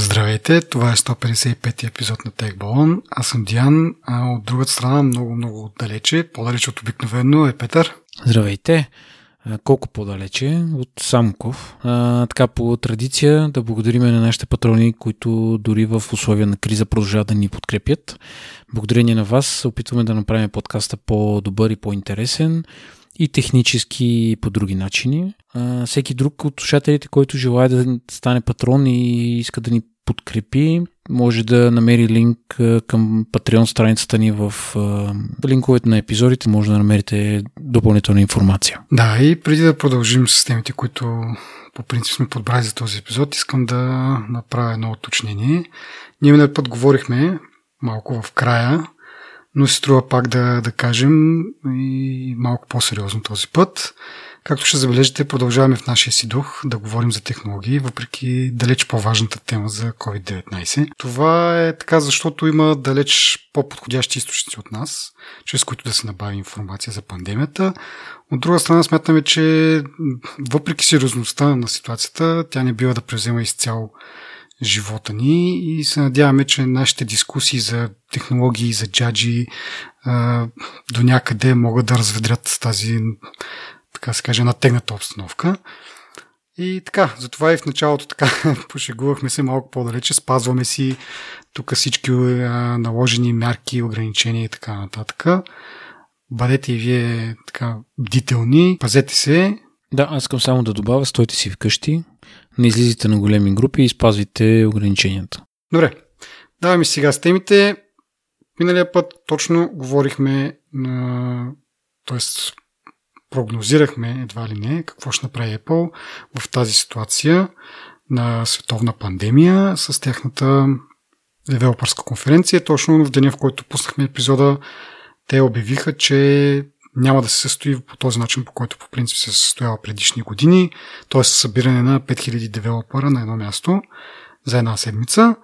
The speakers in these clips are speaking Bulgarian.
Здравейте, това е 155 епизод на Балон. Аз съм Диан, а от другата страна, много, много отдалече, по-далече от обикновено е Петър. Здравейте! Колко по-далече от Самков. А, така по традиция да благодарим на нашите патрони, които дори в условия на криза продължават да ни подкрепят. Благодарение на вас опитваме да направим подкаста по-добър и по-интересен и технически по други начини. А, всеки друг от слушателите, който желая да стане патрон и иска да ни подкрепи, може да намери линк към Patreon страницата ни в линковете на епизодите, може да намерите допълнителна информация. Да, и преди да продължим с темите, които по принцип сме подбрали за този епизод, искам да направя едно уточнение. Ние миналия път говорихме малко в края но се струва пак да, да кажем и малко по-сериозно този път. Както ще забележите, продължаваме в нашия си дух да говорим за технологии, въпреки далеч по-важната тема за COVID-19. Това е така, защото има далеч по-подходящи източници от нас, чрез които да се набави информация за пандемията. От друга страна смятаме, че въпреки сериозността на ситуацията, тя не бива да превзема изцяло живота ни и се надяваме, че нашите дискусии за технологии, за джаджи до някъде могат да разведрят тази, така се каже, натегната обстановка. И така, затова и в началото така пошегувахме се малко по-далече, спазваме си тук всички наложени мерки, ограничения и така нататък. Бъдете и вие така бдителни, пазете се. Да, аз искам само да добавя, стойте си вкъщи, не излизайте на големи групи и спазвайте ограниченията. Добре, даваме сега с темите. Миналия път точно говорихме на... Тоест, прогнозирахме едва ли не какво ще направи Apple в тази ситуация на световна пандемия с тяхната девелопърска конференция. Точно в деня, в който пуснахме епизода, те обявиха, че няма да се състои по този начин, по който по принцип се състоява предишни години, т.е. събиране на 5000 девелопера на едно място за една седмица.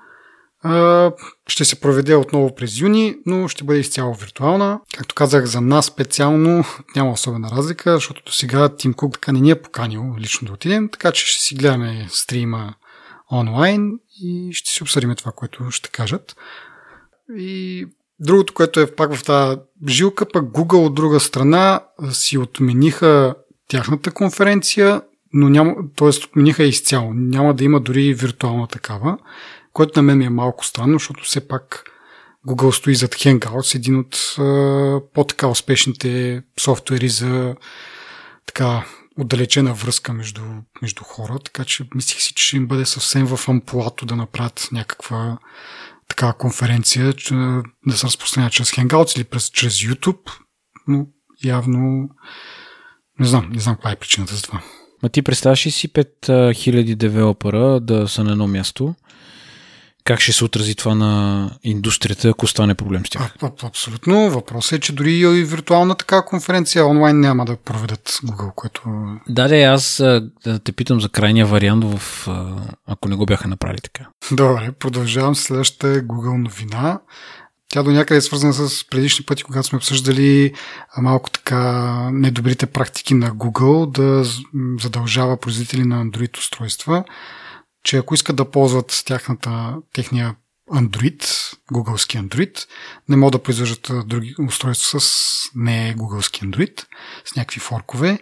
Ще се проведе отново през юни, но ще бъде изцяло виртуална. Както казах, за нас специално няма особена разлика, защото до сега Тим Кук така не ни е поканил лично да отидем, така че ще си гледаме стрима онлайн и ще си обсъдим това, което ще кажат. И Другото, което е пак в тази жилка, пък Google от друга страна си отмениха тяхната конференция, но няма, т.е. отмениха изцяло. Няма да има дори виртуална такава, което на мен е малко странно, защото все пак Google стои зад Hangouts, един от по-така успешните софтуери за така отдалечена връзка между, между хора, така че мислих си, че ще им бъде съвсем в амплуато да направят някаква такава конференция, че, да се разпространява чрез Hangouts или през, чрез YouTube, но явно не знам, не знам каква е причината за това. Ма ти представяш ли си 5000 девелопера да са на едно място как ще се отрази това на индустрията, ако стане проблем с тях? А, абсолютно. Въпросът е, че дори и виртуална така конференция онлайн няма да проведат Google, което... Да, да, аз да те питам за крайния вариант, в, ако не го бяха направили така. Добре, продължавам следващата Google новина. Тя до някъде е свързана с предишни пъти, когато сме обсъждали малко така недобрите практики на Google да задължава производители на Android устройства че ако искат да ползват тяхната, техния Android, гугълски Android, не могат да произвеждат други устройства с не гугълски Android, с някакви форкове.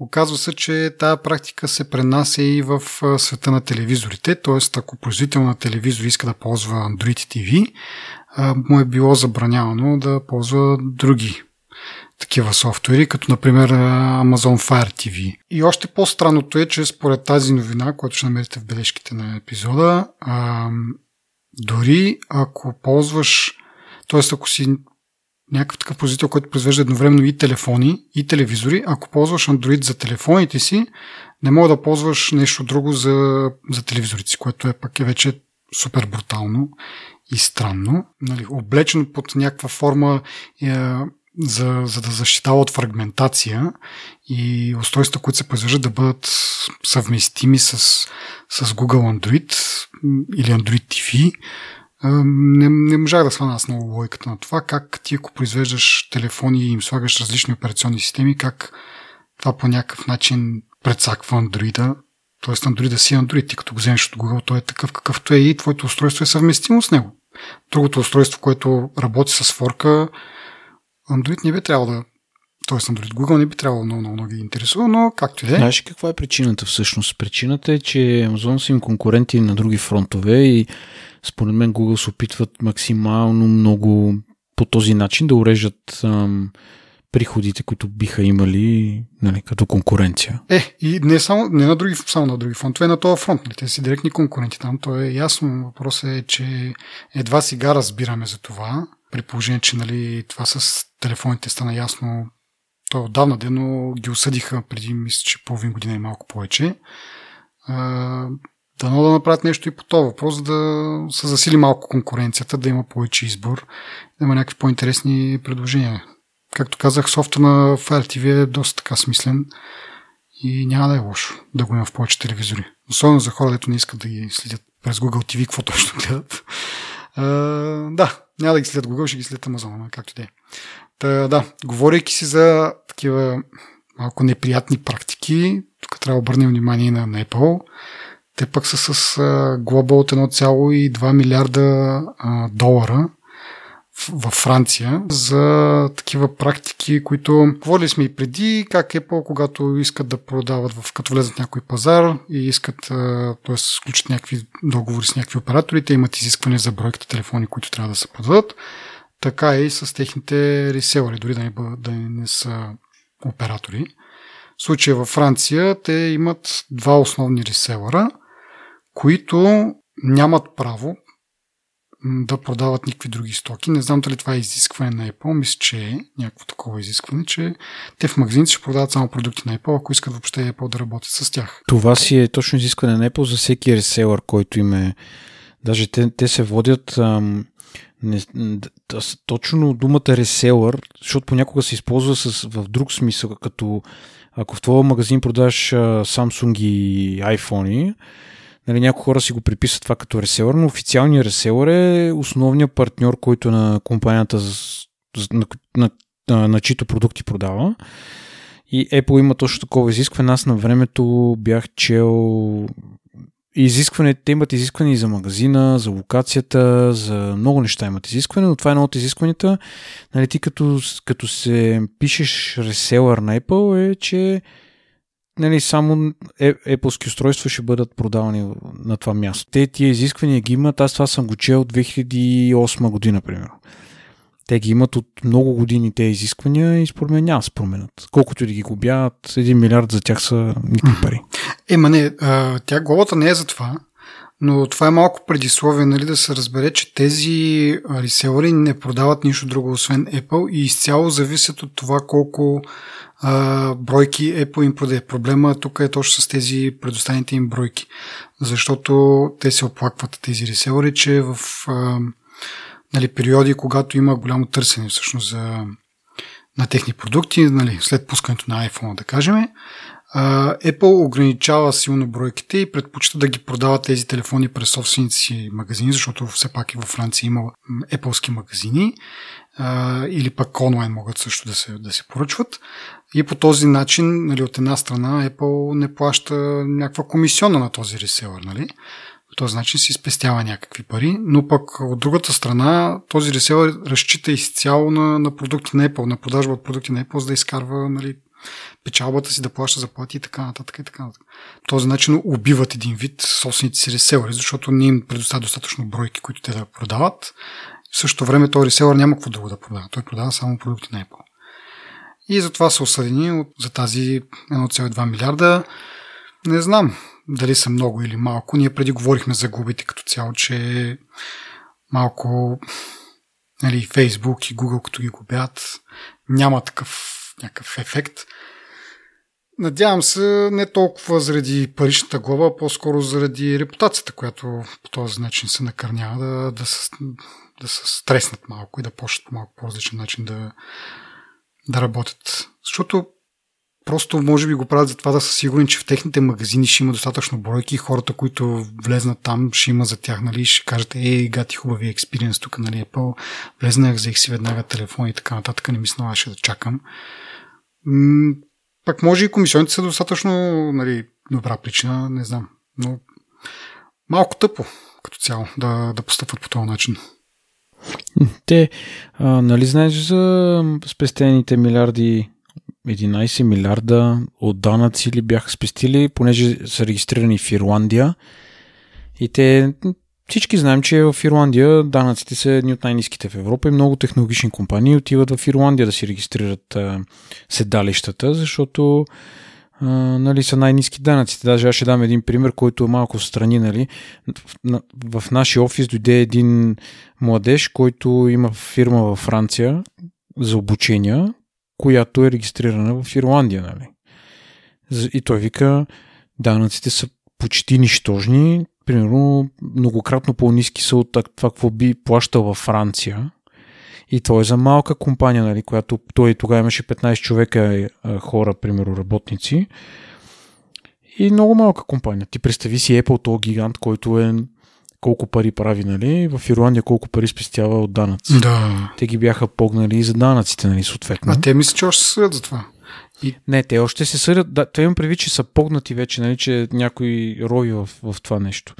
Оказва се, че тази практика се пренася и в света на телевизорите, т.е. ако производител на телевизор иска да ползва Android TV, му е било забранявано да ползва други такива софтуери, като например Amazon Fire TV. И още по-странното е, че според тази новина, която ще намерите в бележките на епизода, дори ако ползваш, т.е. ако си някакъв такъв производител, който произвежда едновременно и телефони, и телевизори, ако ползваш Android за телефоните си, не мога да ползваш нещо друго за, за телевизорите си, което е пък е вече супер брутално и странно. Нали, облечено под някаква форма е, за, за да защитава от фрагментация и устройства, които се произвеждат да бъдат съвместими с, с Google Android или Android TV. Не, не можах да свана с много логиката на това, как ти ако произвеждаш телефони и им слагаш различни операционни системи, как това по някакъв начин предсаква Android Тоест Android да си Android, ти като го вземеш от Google, той е такъв какъвто е и твоето устройство е съвместимо с него. Другото устройство, което работи с форка, Android не би трябвало да Тоест Android Google не би трябвало много, много, много ги интересува, но както е. Знаеш каква е причината всъщност? Причината е, че Amazon са им конкуренти на други фронтове и според мен Google се опитват максимално много по този начин да урежат ам, приходите, които биха имали нали, като конкуренция. Е, и не, само, не на други, само на други фронтове, на този фронт. Нали, те си директни конкуренти там. То е ясно. Въпросът е, че едва сега разбираме за това. При положение, че нали, това с телефоните стана ясно той отдавна ден, но ги осъдиха преди, мисля, че половин година и малко повече. Дано да направят нещо и по този въпрос, да се засили малко конкуренцията, да има повече избор, да има някакви по-интересни предложения. Както казах, софта на Fire TV е доста така смислен и няма да е лошо да го има в повече телевизори. Особено за хора, които не искат да ги следят през Google TV, какво точно гледат. Uh, да, няма да ги следят Google, ще ги следят Amazon, както да е. Та, да, говорейки си за такива малко неприятни практики, тук трябва да обърнем внимание на, Apple. Те пък са с а, глоба от 1,2 милиарда а, долара във Франция за такива практики, които говорили сме и преди, как Apple, когато искат да продават, в, като влезат в някой пазар и искат, т.е. сключат някакви договори с някакви оператори, те имат изискване за бройките телефони, които трябва да се продадат така и с техните реселери, дори да не, да не са оператори. В случая във Франция те имат два основни реселера, които нямат право да продават никакви други стоки. Не знам дали това е изискване на Apple. Мисля, че е някакво такова изискване, че те в магазините ще продават само продукти на Apple, ако искат въобще Apple да работят с тях. Това си е точно изискване на Apple за всеки реселър, който им е... Даже те, те се водят ам, не, точно думата реселър, защото понякога се използва с, в друг смисъл, като ако в твоя магазин продаш Samsung и iPhone, нали, някои хора си го приписват това като реселър, но официалният реселър е основният партньор, който на компанията, на, на, на, на чието продукти продава. И Apple има точно такова изискване. Аз на времето бях чел изискване, те имат изискване и за магазина, за локацията, за много неща имат изискване, но това е едно от изискванията. Нали, ти като, като се пишеш реселър на Apple е, че нали, само Apple устройства ще бъдат продавани на това място. Те тия изисквания ги имат, аз това съм го чел от 2008 година, примерно. Те ги имат от много години тези изисквания и според мен няма променят. Колкото и да ги губят, 1 милиард за тях са никакви пари. Ема не, тя главата не е за това, но това е малко предисловие, нали, да се разбере, че тези реселери не продават нищо друго, освен Apple и изцяло зависят от това колко а, бройки Apple им продаде. Проблема тук е точно с тези предоставените им бройки, защото те се оплакват тези реселери, че в а, нали, периоди, когато има голямо търсене всъщност за, на техни продукти, нали, след пускането на iPhone, да кажем, Apple ограничава силно бройките и предпочита да ги продава тези телефони през собствените си магазини, защото все пак и във Франция има Apple магазини или пък онлайн могат също да се, да се поръчват. И по този начин, нали, от една страна, Apple не плаща някаква комисиона на този реселър. Нали? този начин си спестява някакви пари, но пък от другата страна този реселър разчита изцяло на, на продукти на Apple, на продажба от продукти на Apple, за да изкарва нали, печалбата си, да плаща заплати и така нататък. И така нататък. Този начин убиват един вид собствените си реселъри, защото не им предоставят достатъчно бройки, които те да продават. В същото време този реселър няма какво друго да продава. Той продава само продукти на Apple. И затова са осъдени за тази 1,2 милиарда. Не знам дали са много или малко. Ние преди говорихме за глобите като цяло, че малко нали, Facebook и Google като ги губят, няма такъв някакъв ефект. Надявам се не толкова заради паричната глава, по-скоро заради репутацията, която по този начин се накърнява да, да, се, да се стреснат малко и да почнат малко по различен начин да, да работят. Защото Просто може би го правят за това да са сигурни, че в техните магазини ще има достатъчно бройки и хората, които влезнат там, ще има за тях, нали, ще кажат, ей, гати хубави експириенс тук, нали, Apple, влезнах, взех си веднага телефон и така нататък, не ми се да чакам. М- пак може и комисионите са достатъчно, нали, добра причина, не знам. Но малко тъпо като цяло да, да постъпват по този начин. Те, а, нали знаеш за спестените милиарди 11 милиарда от данъци ли бяха спестили, понеже са регистрирани в Ирландия. И те, всички знаем, че в Ирландия данъците са едни от най-низките в Европа и много технологични компании отиват в Ирландия да си регистрират а, седалищата, защото а, нали, са най-низки данъците. Даже аз ще дам един пример, който е малко страни. Нали. В, в нашия офис дойде един младеж, който има фирма във Франция за обучения, която е регистрирана в Ирландия. Нали. И той вика, данъците са почти нищожни, примерно многократно по-низки са от това, какво би плащал във Франция. И то е за малка компания, нали, която той тогава имаше 15 човека е, хора, примерно работници. И много малка компания. Ти представи си Apple, то гигант, който е колко пари прави, нали? В Ирландия колко пари спестява от данъци. Да. Те ги бяха погнали и за данъците, нали, съответно. А те мисля, че още съдят за това. И... Не, те още се съдят. Да, те имам предвид, че са погнати вече, нали, че някой рови в, в това нещо.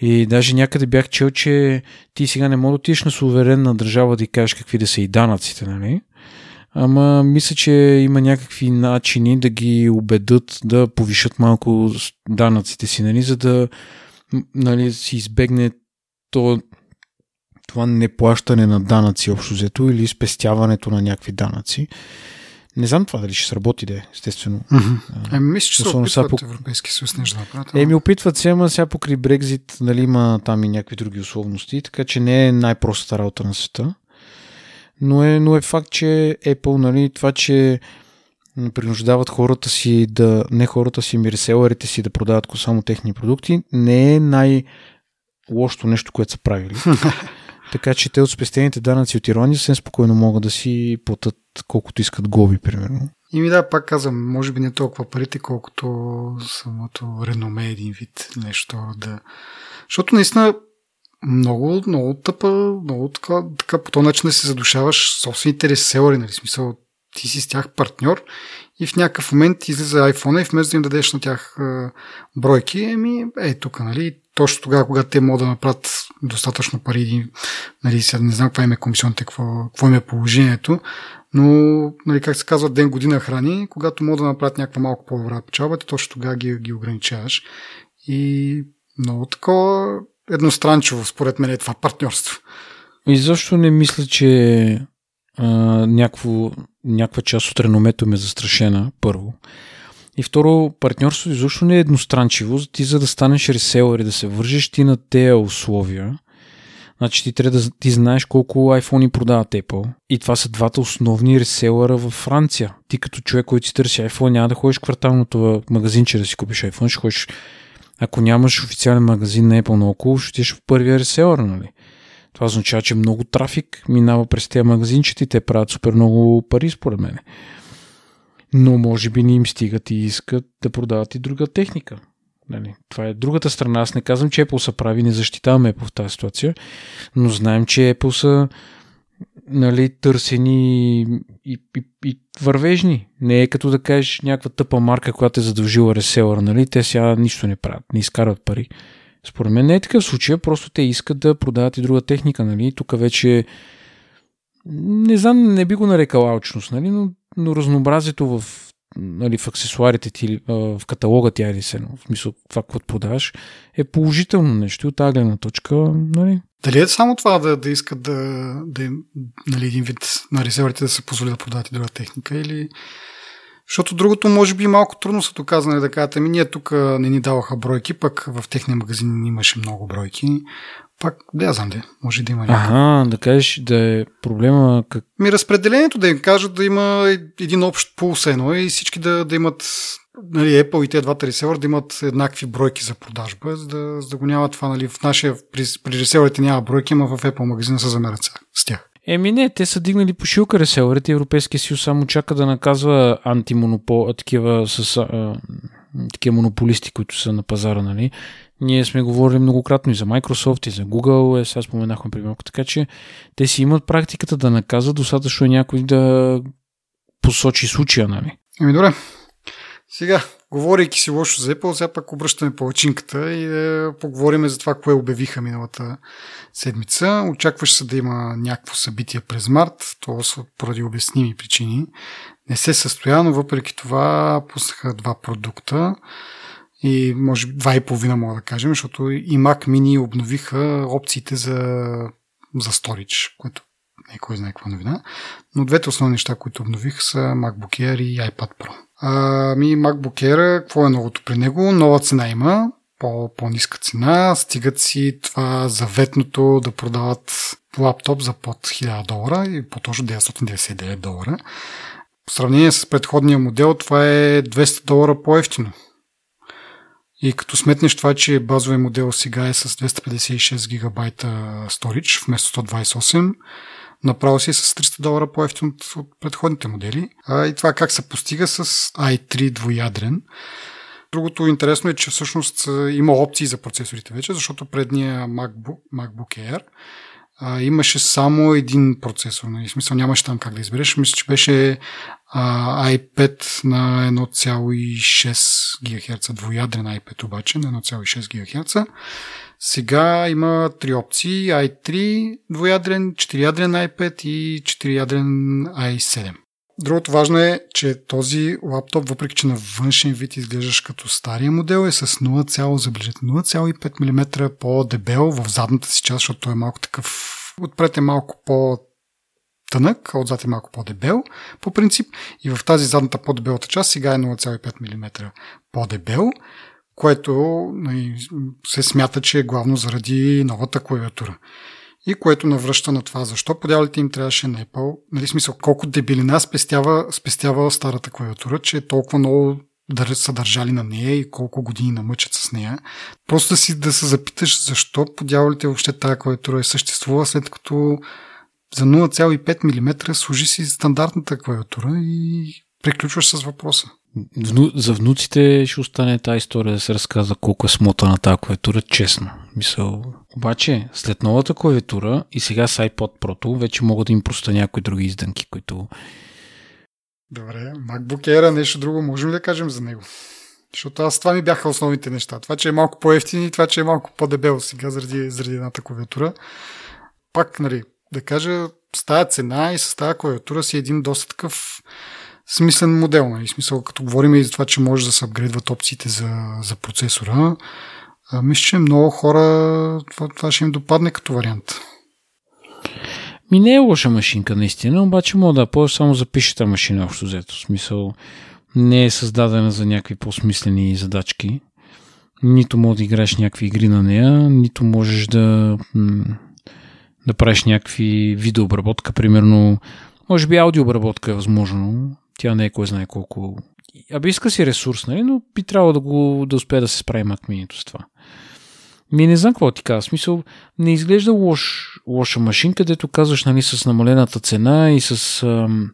И даже някъде бях чел, че ти сега не мога да отидеш на суверенна държава да кажеш какви да са и данъците, нали? Ама мисля, че има някакви начини да ги убедат да повишат малко данъците си, нали, за да нали, си избегне то, това неплащане на данъци общо взето или спестяването на някакви данъци. Не знам това дали ще сработи, де, естествено. Mm-hmm. Еми, мисля, че се опитват по... Европейски съюз нещо да направят. Еми, опитват се, ама сега покри Брекзит, нали, има там и някакви други условности, така че не е най-простата работа на света. Но е, но е факт, че Apple, нали, това, че принуждават хората си да, не хората си, ми реселерите си да продават само техни продукти, не е най-лошото нещо, което са правили. така че те от спестените данъци от Ирландия съвсем спокойно могат да си платят колкото искат глоби, примерно. И ми да, пак казвам, може би не толкова парите, колкото самото реноме един вид нещо да... Защото наистина много, много тъпа, много така, така по този начин да се задушаваш собствените реселери, нали, смисъл ти си с тях партньор и в някакъв момент излиза iPhone и вместо да им дадеш на тях бройки, еми, ей тук, нали, точно тогава, когато те могат да направят достатъчно пари, нали, сега не знам каква им е комисионната, какво, какво им е положението, но, нали, как се казва, ден година храни, когато могат да направят някаква малко по-добра печалба, точно тогава ги, ги ограничаваш. И много такова едностранчиво, според мен, е това партньорство. И защо не мисля, че а, някакво, някаква част от реномето ме е застрашена, първо. И второ, партньорството изобщо не е едностранчиво. Ти за да станеш реселър и да се вържиш ти на тези условия, значи ти трябва да ти знаеш колко iPhone продават Apple. И това са двата основни реселъра във Франция. Ти като човек, който си търси iPhone, няма да ходиш в кварталното магазинче да си купиш iPhone, ще ходиш ако нямаш официален магазин на Apple наоколо, ще отидеш в първия реселър, нали? Това означава, че много трафик минава през тези магазинчета и те правят супер много пари, според мен. Но може би не им стигат и искат да продават и друга техника. Нали? Това е другата страна. Аз не казвам, че Apple са прави, не защитаваме Apple в тази ситуация, но знаем, че Apple са нали, търсени и, и, и вървежни. Не е като да кажеш някаква тъпа марка, която е задължила реселър, нали? Те сега нищо не правят, не изкарват пари. Според мен не е такъв случай, просто те искат да продават и друга техника, нали? Тук вече не знам, не би го нарекал алчност, нали? но, но разнообразието в, нали, в аксесуарите ти, в каталога ти, айде се, в смисъл това, което продаваш, е положително нещо от тази гледна точка. Нали? Дали е само това да, да искат да, да нали, един вид на реселерите да се позволи да продават и друга техника или защото другото може би малко трудно са доказани да кажат, ами ние тук не ни даваха бройки, пък в техния магазин имаше много бройки. Пак, да я знам де, може да има някакъв. Ага, да кажеш да е проблема как... Ми разпределението да им кажат да има един общ пул едно и всички да, да имат нали, Apple и те двата ресевър да имат еднакви бройки за продажба, за да, за да го няма това, нали, в нашия, при, при ресеверите няма бройки, ама в Apple магазина се замерят с тях. Еми не, те са дигнали по шилка реселерите. Европейския съюз само чака да наказва антимонопол, такива с а, такива монополисти, които са на пазара, нали? Ние сме говорили многократно и за Microsoft, и за Google, е, сега споменахме примерно, така че те си имат практиката да наказват, достатъчно е някой да посочи случая, нали? Еми добре. Сега, говорейки си лошо за Apple, сега пак обръщаме палачинката и да поговорим за това, кое обявиха миналата седмица. Очакваше се да има някакво събитие през март, то поради обясними причини. Не се състоя, но въпреки това пуснаха два продукта и може би два и половина мога да кажем, защото и Mac Mini обновиха опциите за, за storage, което не е кой знае каква новина. Но двете основни неща, които обнових са MacBook Air и iPad Pro. Ами MacBook Air, какво е новото при него? Нова цена има, по, по-ниска цена, стигат си това заветното да продават лаптоп за под 1000 долара и по-точно 999 долара. В сравнение с предходния модел, това е 200 долара по-ефтино. И като сметнеш това, че базовия модел сега е с 256 гигабайта storage вместо 128, направо си с 300 долара по-ефтин от, предходните модели. А, и това как се постига с i3 двоядрен. Другото интересно е, че всъщност има опции за процесорите вече, защото предния MacBook, MacBook Air а, имаше само един процесор. Нали? Смисъл нямаше там как да избереш. Мисля, че беше а, i5 на 1,6 ГГц, двоядрен i5 обаче на 1,6 ГГц. Сега има три опции. i3 двоядрен, 4-ядрен i5 и 4-ядрен i7. Другото важно е, че този лаптоп, въпреки че на външен вид изглеждаш като стария модел, е с 0, забележете, 0,5 мм по-дебел в задната си част, защото той е малко такъв... Отпред е малко по тънък, а отзад е малко по-дебел по принцип и в тази задната по-дебелата част сега е 0,5 мм по-дебел, което нали, се смята, че е главно заради новата клавиатура и което навръща на това защо подялите им трябваше на Apple. Нали, смисъл, колко дебилина спестява, спестява старата клавиатура, че е толкова много да са държали на нея и колко години намъчат с нея. Просто си да се запиташ защо подявалите въобще тази клавиатура е съществува, след като за 0,5 мм служи си стандартната клавиатура и приключваш с въпроса. Вну, за внуците ще остане тази история да се разказва колко е смотана тази клавиатура, честно. Мисъл. Обаче, след новата клавиатура и сега с iPod Pro, вече могат да им просто някои други издънки, които... Добре, MacBook Air нещо друго можем ли да кажем за него? Защото аз това ми бяха основните неща. Това, че е малко по-ефтин и това, че е малко по-дебел сега заради, заради едната клавиатура. Пак, нали, да кажа, с тази цена и с тази клавиатура си един доста такъв смислен модел. Нали? Смисъл, като говорим и за това, че може да се апгрейдват опциите за, за процесора, а, мисля, че много хора това, това ще им допадне като вариант. Ми не е лоша машинка, наистина, обаче мога да по само запише тази машина, общо взето. В смисъл, не е създадена за някакви по-смислени задачки. Нито може да играеш някакви игри на нея, нито можеш да, да правиш някакви видеообработка, примерно, може би аудиообработка е възможно, тя не е кой знае колко... Аби иска си ресурс, нали? но би трябвало да, го, да успее да се справи Mac с това. Ми не знам какво ти казва. Смисъл, не изглежда лош, лоша машинка, където казваш нали, с намалената цена и с ам,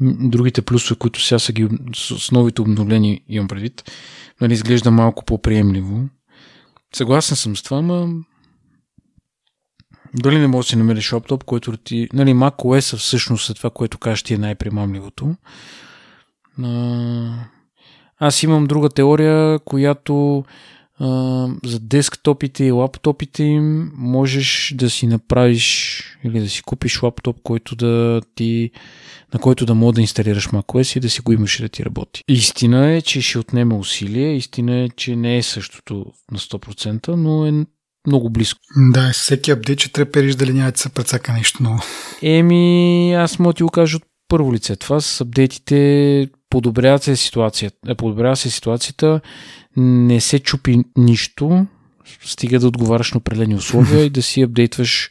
другите плюсове, които сега са ги с новите обновления имам предвид. Нали, изглежда малко по-приемливо. Съгласен съм с това, но дали не можеш да си намериш лаптоп, който ти... Нали, macOS всъщност е това, което кажеш ти е най-примамливото. Аз имам друга теория, която за десктопите и лаптопите им можеш да си направиш или да си купиш лаптоп, който да ти, на който да мога да инсталираш macOS и да си го имаш и да ти работи. Истина е, че ще отнеме усилие, истина е, че не е същото на 100%, но е много близко. Да, всеки апдейт, че трепериш дали няма да се прецака нещо ново. Еми, аз мога ти го кажа от първо лице. Това с апдейтите подобрява се ситуацията. Е, подобрява се ситуацията, не се чупи нищо, стига да отговаряш на определени условия и да си апдейтваш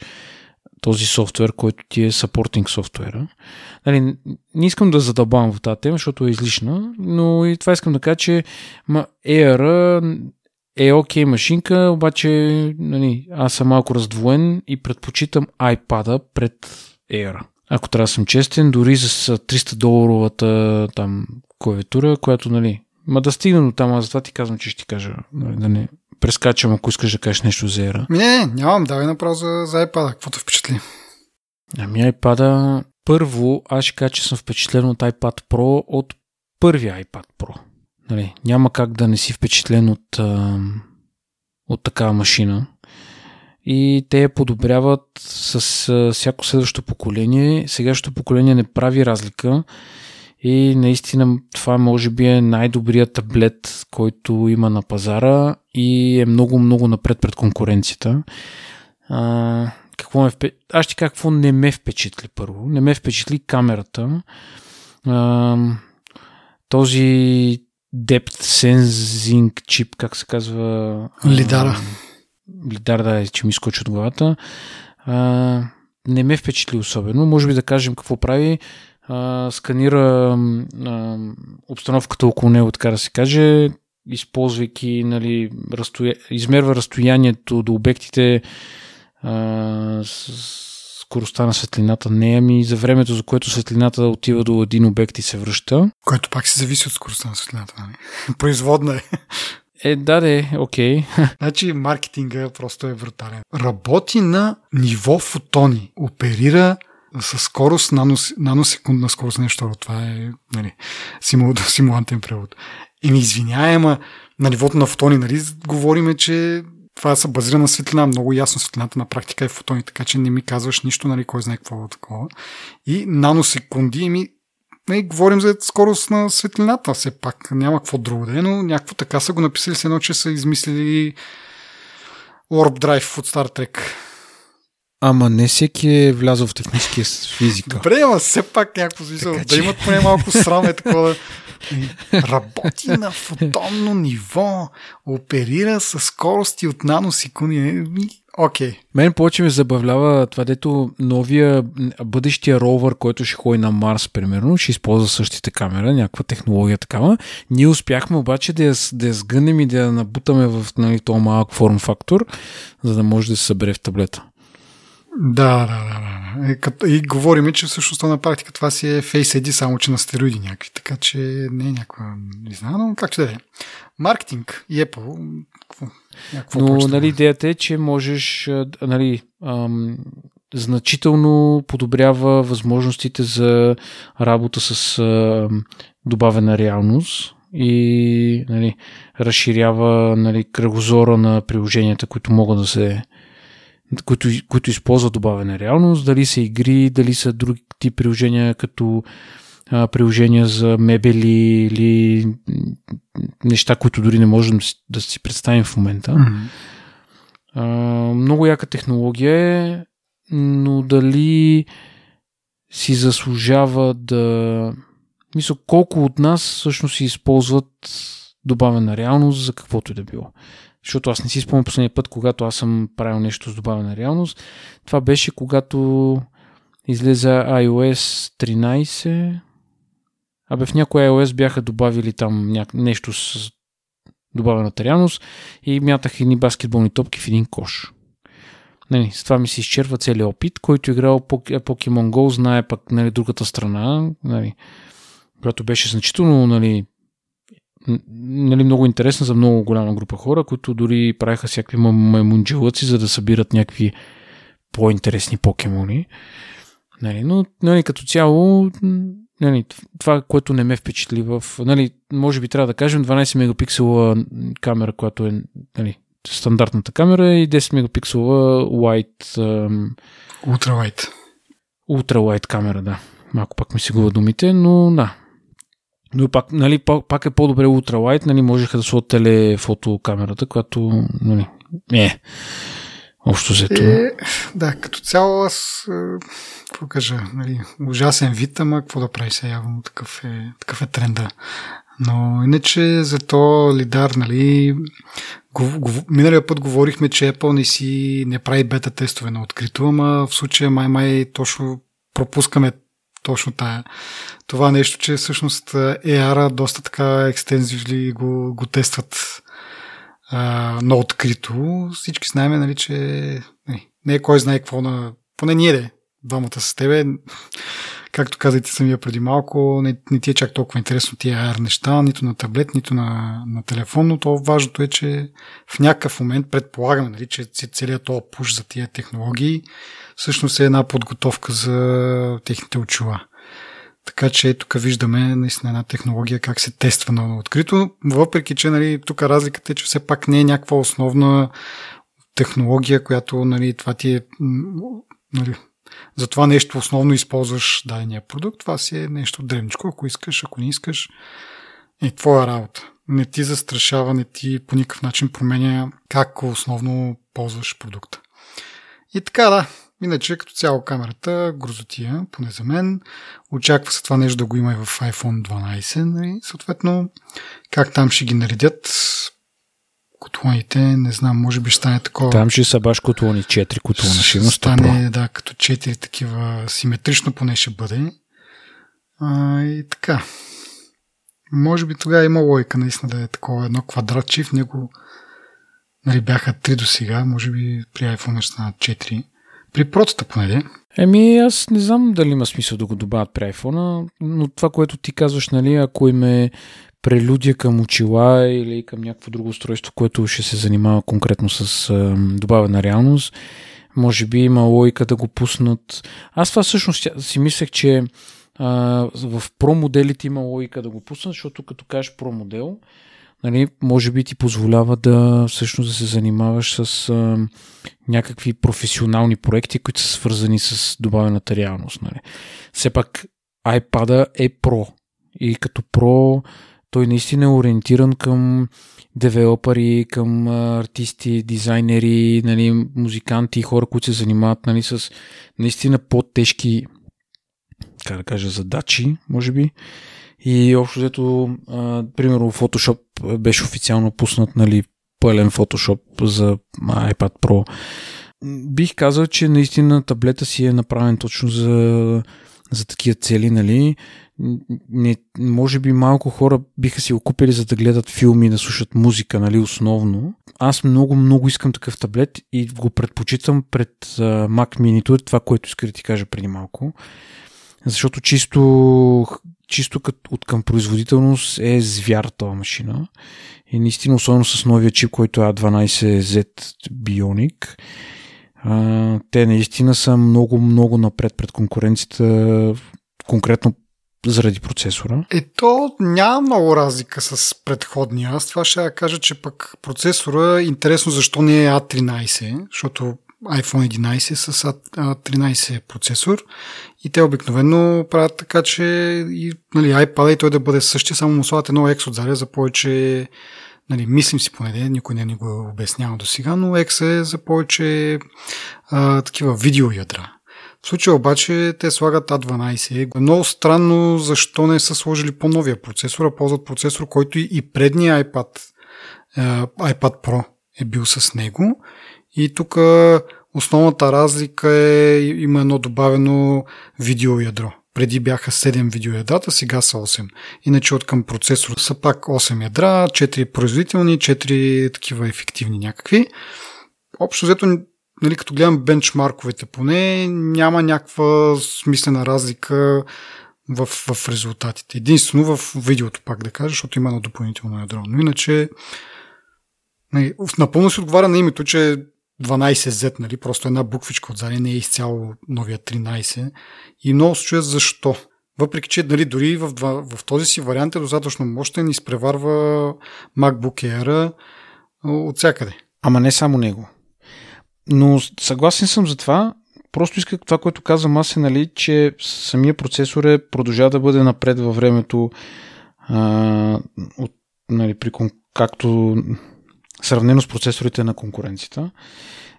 този софтуер, който ти е саппортинг софтуера. Нали, не искам да задълбавам в тази тема, защото е излишна, но и това искам да кажа, че Air е окей okay машинка, обаче нали, аз съм малко раздвоен и предпочитам iPad пред Air. Ако трябва да съм честен, дори за 300 доларовата там клавиатура, която нали, ма да стигна до там, аз затова ти казвам, че ще ти кажа, нали, да не прескачам, ако искаш да кажеш нещо за Air. Не, не, нямам, давай направо за, за iPad, каквото впечатли. Ами iPad първо, аз ще кажа, че съм впечатлен от iPad Pro от първия iPad Pro. Нали, няма как да не си впечатлен от, от такава машина. И те я подобряват с всяко следващо поколение. Сегашното поколение не прави разлика. И наистина това може би е най-добрият таблет, който има на пазара и е много-много напред пред конкуренцията. А, какво ме впе... Аз ще какво не ме впечатли първо. Не ме впечатли камерата. А, този Depth Sensing чип, как се казва? Лидара. Лидар, да, че ми изкочи от главата. А, не ме впечатли особено. Може би да кажем какво прави. А, сканира а, обстановката около него, така да се каже, използвайки, нали, разстоя... измерва разстоянието до обектите а, с скоростта на светлината не, ами за времето, за което светлината отива до един обект и се връща. Което пак се зависи от скоростта на светлината. Нали? Производна е. Е, да, да, окей. Okay. Значи маркетинга просто е брутален. Работи на ниво фотони. Оперира със скорост, нанос, наносекундна скорост, нещо. Това е нали, симул, симулантен превод. И ми извиняй, ама на нивото на фотони, нали, говориме, че това са базира на светлина, много ясно светлината на практика е фотони, така че не ми казваш нищо, нали, кой знае какво е такова. И наносекунди, ми нали, говорим за скорост на светлината, все пак няма какво друго да е, но някакво така са го написали с едно, че са измислили Warp Drive от Star Trek. Ама не всеки е влязъл в техническия физика. Добре, ама все пак някакво смисъл. Така, да че... имат поне малко срам е такова. Работи на фотонно ниво, оперира с скорости от наносекунди. Окей. Okay. Мен повече ме забавлява това, дето новия бъдещия ровър, който ще ходи на Марс, примерно, ще използва същите камера, някаква технология такава. Ние успяхме обаче да я, да я сгънем и да я набутаме в нали, този малък форм фактор, за да може да се събере в таблета. Да, да, да. да. И, като, и говориме, че всъщност на практика това си е Face ID, само че на стероиди някакви, така че не е някаква, не знам, но как ще да е. Маркетинг и Apple, какво, някакво Но, нали, идеята е, че можеш, нали, ам, значително подобрява възможностите за работа с ам, добавена реалност и нали, разширява нали, кръгозора на приложенията, които могат да се които, които използват добавена реалност, дали са игри, дали са други тип приложения, като а, приложения за мебели или неща, които дори не можем да си представим в момента. Mm-hmm. А, много яка технология е, но дали си заслужава да... Мисля, колко от нас всъщност си използват добавена реалност за каквото и да било защото аз не си спомням последния път, когато аз съм правил нещо с добавена реалност. Това беше когато излезе iOS 13. Абе в някой iOS бяха добавили там ня... нещо с добавената реалност и мятах едни баскетболни топки в един кош. Нали, с това ми се изчерва целият опит. Който играл Pokemon Go, знае пък нали, другата страна, нали, която беше значително нали, нали, много интересна за много голяма група хора, които дори правиха всякакви маймунджелъци, за да събират някакви по-интересни покемони. Нали, но нали, като цяло нали, това, което не ме впечатли в... Нали, може би трябва да кажем 12 мегапиксела камера, която е нали, стандартната камера и 10 мегапиксела white... Ultra wide камера, да. Малко пак ми се гува думите, но да, но пак, нали, пак е по-добре ултралайт, нали, можеха да сложат телефотокамерата, която, нали, е, общо взето. Е, да, като цяло аз, е, какво кажа, нали, ужасен вид, ама какво да прави се явно, такъв е, такъв е тренда. Но иначе за то лидар, нали, го, го, миналия път говорихме, че Apple не си не прави бета тестове на открито, ама в случая май-май точно пропускаме точно тая, това нещо, че всъщност AR доста така екстензивли го, го тестват а, на открито. Всички знаем, нали, че не, не е кой знае какво на... Поне ние де, двамата с тебе. Както казахте самия преди малко, не, не ти е чак толкова интересно тия AR неща, нито на таблет, нито на, на телефон, но то важното е, че в някакъв момент предполагаме, нали, че целият този пуш за тия технологии всъщност е една подготовка за техните очила. Така че тук виждаме наистина една технология как се тества на открито, въпреки че нали, тук разликата е, че все пак не е някаква основна технология, която нали, това ти е нали, за това нещо основно използваш дадения продукт. Това си е нещо древничко, ако искаш, ако не искаш. И твоя работа. Не ти застрашава, не ти по никакъв начин променя как основно ползваш продукта. И така, да. Иначе, като цяло камерата, грозотия, поне за мен. Очаква се това нещо да го има и в iPhone 12. Нали? Съответно, как там ще ги наредят, котлоните, не знам, може би ще стане такова. Там ще са баш котлони, 4 котлона ще има Стане, да, като 4 такива, симетрично поне ще бъде. А, и така. Може би тогава има лойка наистина да е такова едно квадратче, в него нали, бяха 3 до сега, може би при iPhone ще станат 4. При протата поне Еми, аз не знам дали има смисъл да го добавят при iPhone, но това, което ти казваш, нали, ако им е прелюдия към очила или към някакво друго устройство, което ще се занимава конкретно с добавена реалност, може би има логика да го пуснат. Аз това всъщност си мислех, че в про моделите има логика да го пуснат, защото като кажеш про модел, нали, може би ти позволява да всъщност да се занимаваш с а, някакви професионални проекти, които са свързани с добавената реалност. Нали. Все пак iPad е Pro и като Pro той наистина е ориентиран към девелопери, към артисти, дизайнери, нали, музиканти, хора, които се занимават нали, с наистина по-тежки как да кажа, задачи, може би. И общо взето, примерно, Photoshop беше официално пуснат, нали, пълен Photoshop за iPad Pro. Бих казал, че наистина таблета си е направен точно за, за такива цели, нали не, може би малко хора биха си го купили за да гледат филми, да слушат музика, нали, основно. Аз много, много искам такъв таблет и го предпочитам пред uh, Mac Mini, това, което иска да ти кажа преди малко. Защото чисто, чисто като, от към производителност е звяр това машина. И наистина, особено с новия чип, който е A12Z Bionic, uh, те наистина са много, много напред пред конкуренцията, конкретно заради процесора? Ето няма много разлика с предходния. Аз това ще кажа, че пък процесора е интересно защо не е A13, защото iPhone 11 е с A13 процесор и те обикновено правят така, че и, нали, iPad и той да бъде същия, само му слагат едно X отзади за повече нали, мислим си поне, никой не ни го обяснява до сега, но X е за повече а, такива видеоядра. В случая обаче те слагат A12. Е много странно защо не са сложили по-новия процесор, а ползват процесор, който и предния iPad, iPad Pro е бил с него. И тук основната разлика е, има едно добавено видеоядро. Преди бяха 7 видеоядрата, сега са 8. Иначе от към процесора са пак 8 ядра, 4 производителни, 4 такива ефективни някакви. Общо взето нали, като гледам бенчмарковете поне, няма някаква смислена разлика в, в резултатите. Единствено в видеото, пак да кажа, защото има едно допълнително ядро. Но иначе нали, напълно се отговаря на името, че 12Z, нали, просто една буквичка отзади, не е изцяло новия 13. И много се чуя защо. Въпреки, че нали, дори в, в този си вариант е достатъчно мощен изпреварва MacBook Air от всякъде. Ама не само него. Но съгласен съм за това. Просто исках това, което казвам аз е, нали, че самия процесор е продължава да бъде напред във времето, а, от, нали, при, както сравнено с процесорите на конкуренцията.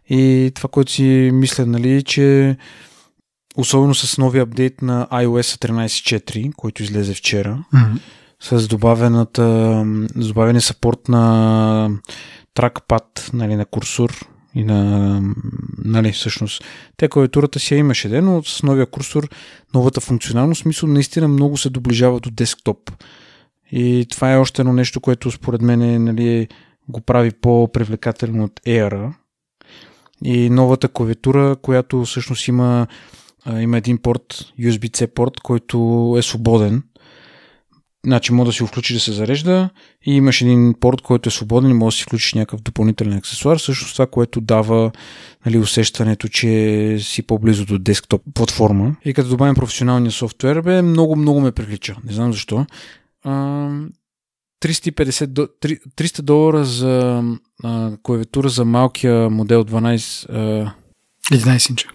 И това, което си мисля, нали, че особено с новия апдейт на iOS 13.4, който излезе вчера, mm-hmm. с добавената, с добавения сапорт на тракпад, нали, на курсор, и на, нали, всъщност, те клавиатурата си я имаше, де, но с новия курсор, новата функционалност, смисъл, наистина много се доближава до десктоп. И това е още едно нещо, което според мен нали, го прави по-привлекателно от Air. И новата клавиатура, която всъщност има, има един порт, USB-C порт, който е свободен. Значи може да си го включиш да се зарежда и имаш един порт, който е свободен и може да си включиш някакъв допълнителен аксесуар. Също това, което дава нали, усещането, че си по-близо до десктоп платформа. И като добавим професионалния софтуер, бе, много, много ме привлича. Не знам защо. А, 350, 300 долара за а, клавиатура за малкия модел 12... А, 11 инча.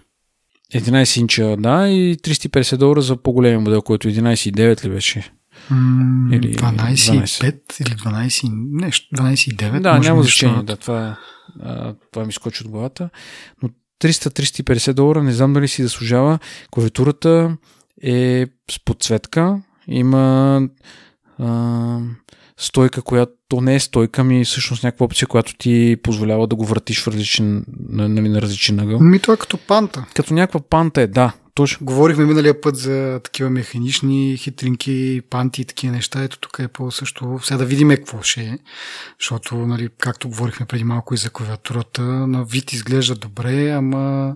11 инча, да, и 350 долара за по-големия модел, който 11,9 ли беше? Mm, или 12,5 или 12, нещо, 12,9. Да, няма значение, да, това, а, това ми скочи от главата. Но 300-350 долара, не знам дали си заслужава. Клавиатурата е с подсветка, има а, стойка, която то не е стойка, ми всъщност някаква опция, която ти позволява да го въртиш в различен, нали, на различен ъгъл. Ми това е като панта. Като някаква панта е, да. Точно. Говорихме миналия път за такива механични хитринки, панти и такива неща. Ето тук е по-също. Сега да видим какво ще е. Защото, нали, както говорихме преди малко и за клавиатурата, на вид изглежда добре, ама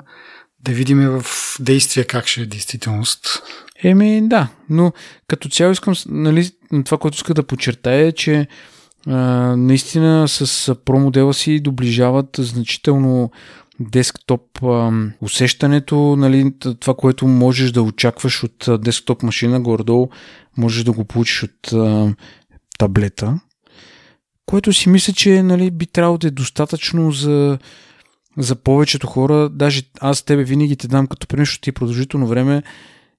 да видим в действие как ще е действителност. Еми, да, но като цяло искам, нали, това, което иска да подчертая е, че а, наистина с Pro модела си доближават значително десктоп усещането, нали, това, което можеш да очакваш от десктоп машина, горе можеш да го получиш от таблета, което си мисля, че нали, би трябвало да е достатъчно за, за повечето хора. Даже аз тебе винаги те дам като пример, защото ти продължително време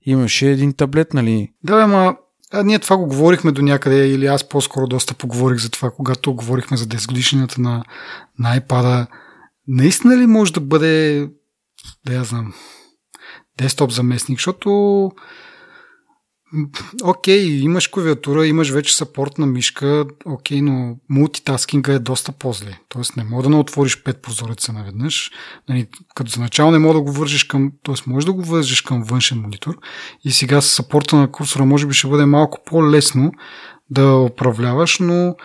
имаше един таблет, нали? Да, ама а ние това го говорихме до някъде, или аз по-скоро доста поговорих за това, когато говорихме за 10 годишнината на, на iPad. Наистина ли може да бъде, да я знам, десктоп заместник, защото Окей, okay, имаш клавиатура, имаш вече сапорт на мишка, окей, okay, но мултитаскинга е доста по-зле. Тоест не мога да не отвориш пет прозореца наведнъж. Нали, като за начало не мога да го вържиш към, т.е. може да го вържиш към външен монитор и сега с сапорта на курсора може би ще бъде малко по-лесно да управляваш, но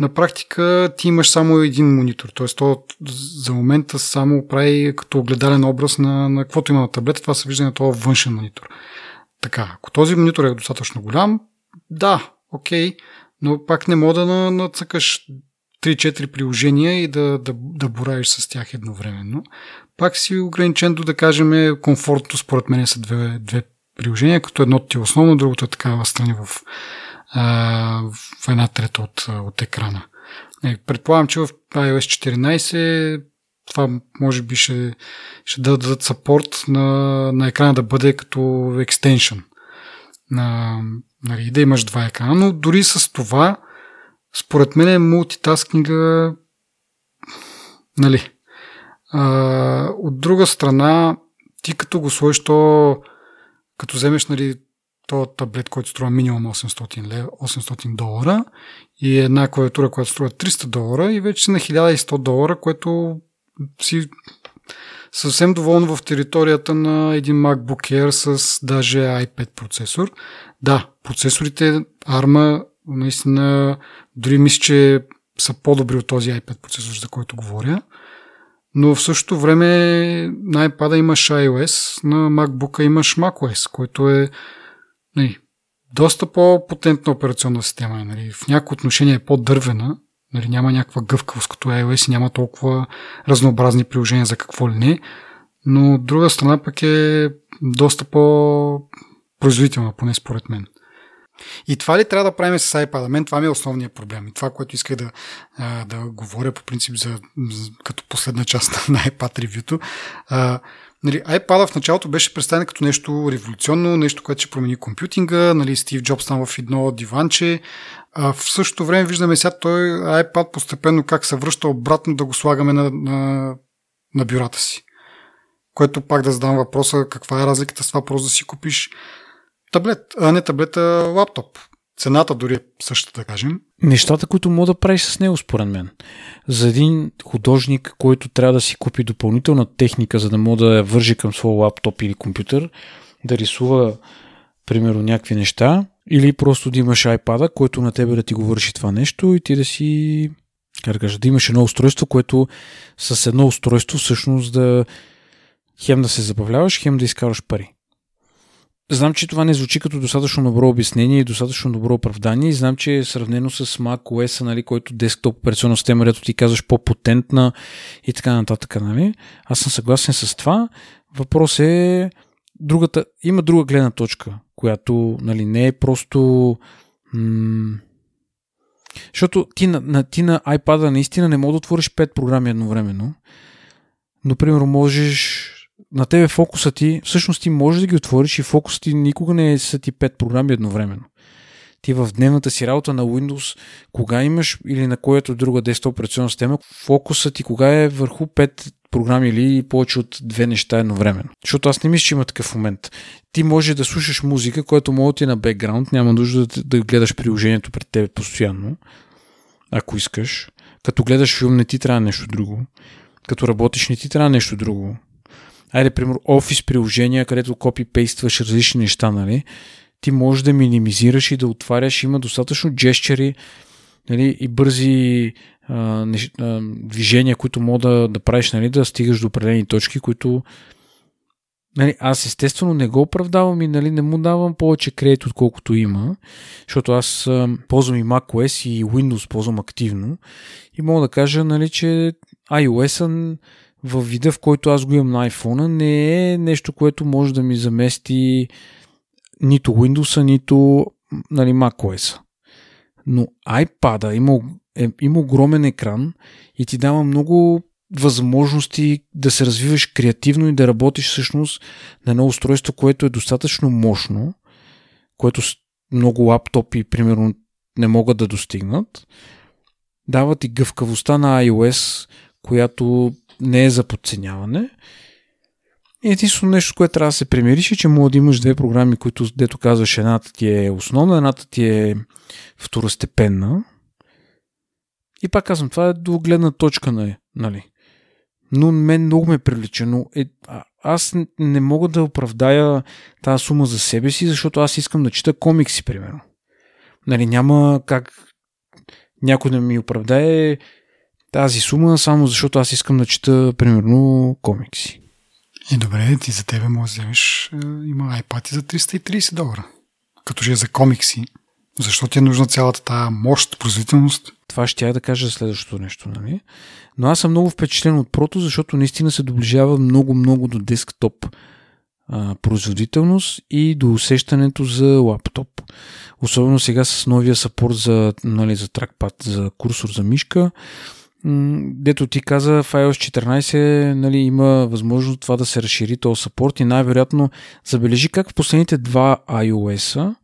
на практика ти имаш само един монитор. Т.е. то за момента само прави като огледален образ на, на каквото има на таблета, това се вижда на този външен монитор. Така, ако този монитор е достатъчно голям, да, окей, но пак не мога да нацъкаш 3-4 приложения и да, да, да боравиш с тях едновременно. Пак си ограничен до, да кажем, комфортно, според мен са две, две приложения, като едното ти е основно, другото е така страни в, а, в една трета от, от екрана. Е, предполагам, че в iOS 14 това може би ще, ще дадат сапорт на, на екрана да бъде като екстеншън. На, нали, да имаш два екрана, но дори с това, според мен мултитаскинга нали. А, от друга страна, ти като го сложиш то, като вземеш нали, то таблет, който струва минимум 800, лев, 800 долара и една клавиатура, която струва 300 долара и вече на 1100 долара, което си съвсем доволен в територията на един MacBook Air с даже i5 процесор. Да, процесорите ARM наистина дори мисля, че са по-добри от този i5 процесор, за който говоря. Но в същото време на iPad имаш iOS, на MacBook имаш macOS, който е нали, доста по-потентна операционна система. Нали. В някои отношения е по-дървена, Нали, няма някаква гъвкавост като iOS и няма толкова разнообразни приложения за какво ли не. Но от друга страна пък е доста по-производителна, поне според мен. И това ли трябва да правим с iPad? Мен това ми е основният проблем. И това, което исках да, да говоря по принцип за, като последна част на iPad ревюто. Нали, iPad в началото беше представен като нещо революционно, нещо, което ще промени компютинга. Нали, Стив Джобс там в едно диванче. А в същото време виждаме сега той iPad постепенно как се връща обратно да го слагаме на, на, на бюрата си. Което пак да задам въпроса каква е разликата с това просто да си купиш таблет, а не таблета лаптоп. Цената дори е същата, да кажем. Нещата, които мога да правиш с него, според мен. За един художник, който трябва да си купи допълнителна техника, за да мога да я вържи към своя лаптоп или компютър, да рисува, примерно, някакви неща, или просто да имаш iPad, който на тебе да ти го върши това нещо и ти да си как да кажа, да имаш едно устройство, което с едно устройство всъщност да хем да се забавляваш, хем да изкараш пари. Знам, че това не звучи като достатъчно добро обяснение и достатъчно добро оправдание знам, че е сравнено с Mac OS, нали, който десктоп операционна система, където ти казваш по-потентна и така нататък. Нали. Аз съм съгласен с това. Въпрос е другата, има друга гледна точка, която нали, не е просто м- защото ти на, на, ти на iPad наистина не можеш да отвориш 5 програми едновременно. Но, примерно, можеш на тебе фокуса ти, всъщност ти можеш да ги отвориш и фокусът ти никога не е са ти 5 програми едновременно. Ти в дневната си работа на Windows, кога имаш или на която друга десктоп операционна система, фокусът ти кога е върху 5 програми или повече от две неща едновременно. Защото аз не мисля, че има такъв момент. Ти може да слушаш музика, която може ти е на бекграунд, няма нужда да, да гледаш приложението пред теб постоянно, ако искаш. Като гледаш филм, не ти трябва нещо друго. Като работиш, не ти трябва нещо друго. Айде, примерно, офис приложения, където копи-пействаш различни неща, нали? Ти можеш да минимизираш и да отваряш. Има достатъчно джещери нали, и бързи а, нещ, а, движения, които мога да, да правиш, нали, да стигаш до определени точки, които Нали, аз естествено не го оправдавам и нали, не му давам повече кредит, отколкото има, защото аз а, ползвам и macOS и Windows ползвам активно и мога да кажа, нали, че iOS в вида, в който аз го имам на iPhone, не е нещо, което може да ми замести нито Windows, нито нали, macOS. Но iPad има, е, има огромен екран и ти дава много възможности да се развиваш креативно и да работиш всъщност на едно устройство, което е достатъчно мощно, което много лаптопи, примерно, не могат да достигнат. Дава ти гъвкавостта на iOS, която не е за подценяване. Единствено нещо, което трябва да се примириш е, че мога да имаш две програми, които, дето казваш, едната ти е основна, едната ти е второстепенна. И пак казвам, това е до гледна точка на, нали но мен много ме привлича. Но е, аз не мога да оправдая тази сума за себе си, защото аз искам да чета комикси, примерно. Нали, няма как някой да ми оправдае тази сума, само защото аз искам да чета, примерно, комикси. И добре, ти за тебе можеш да вземеш, е, има iPad за 330 долара. Като же е за комикси. Защо ти е нужна цялата тази мощ, производителност? Това ще я да кажа за следващото нещо, нали? Но аз съм много впечатлен от прото, защото наистина се доближава много-много до десктоп а, производителност и до усещането за лаптоп. Особено сега с новия сапорт за, нали, за тракпад, за курсор за мишка. Дето ти каза, в iOS 14 нали, има възможност това да се разшири този сапорт и най-вероятно забележи как в последните два iOS-а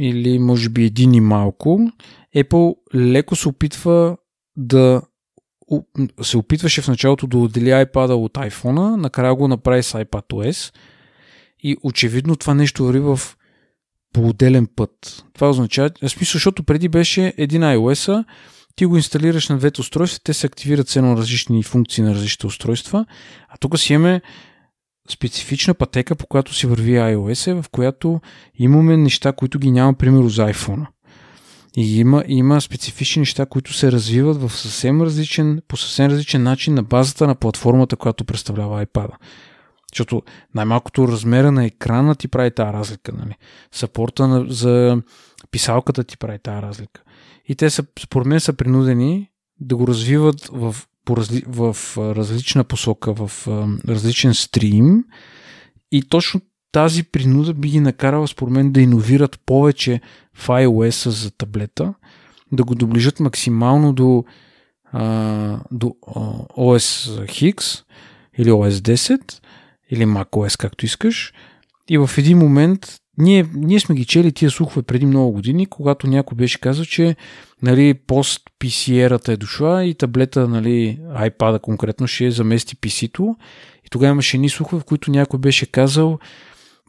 или може би един и малко, Apple леко се опитва да се опитваше в началото да отдели iPad от iPhone, накрая го направи с iPadOS и очевидно това нещо върви в по-отделен път. Това означава, в смисъл, защото преди беше един iOS, ти го инсталираш на двете устройства, те се активират с едно различни функции на различните устройства, а тук си имаме специфична пътека, по която си върви iOS, в която имаме неща, които ги няма, примерно, за iPhone. И има, има специфични неща, които се развиват в съвсем различен, по съвсем различен начин на базата на платформата, която представлява iPad. Защото най-малкото размера на екрана ти прави тази разлика. Нали? Сапорта на, за писалката ти прави тази разлика. И те са, според мен са принудени да го развиват в, по разли, в различна посока, в различен стрим. И точно тази принуда би ги накарала, според мен, да иновират повече в iOS за таблета, да го доближат максимално до, а, до а, OS X или OS 10 или macOS, както искаш. И в един момент ние, ние сме ги чели тия слухове преди много години, когато някой беше казал, че нали, пост PC-ерата е дошла и таблета, нали, iPad конкретно ще замести PC-то. И тогава имаше ни слухове, в които някой беше казал,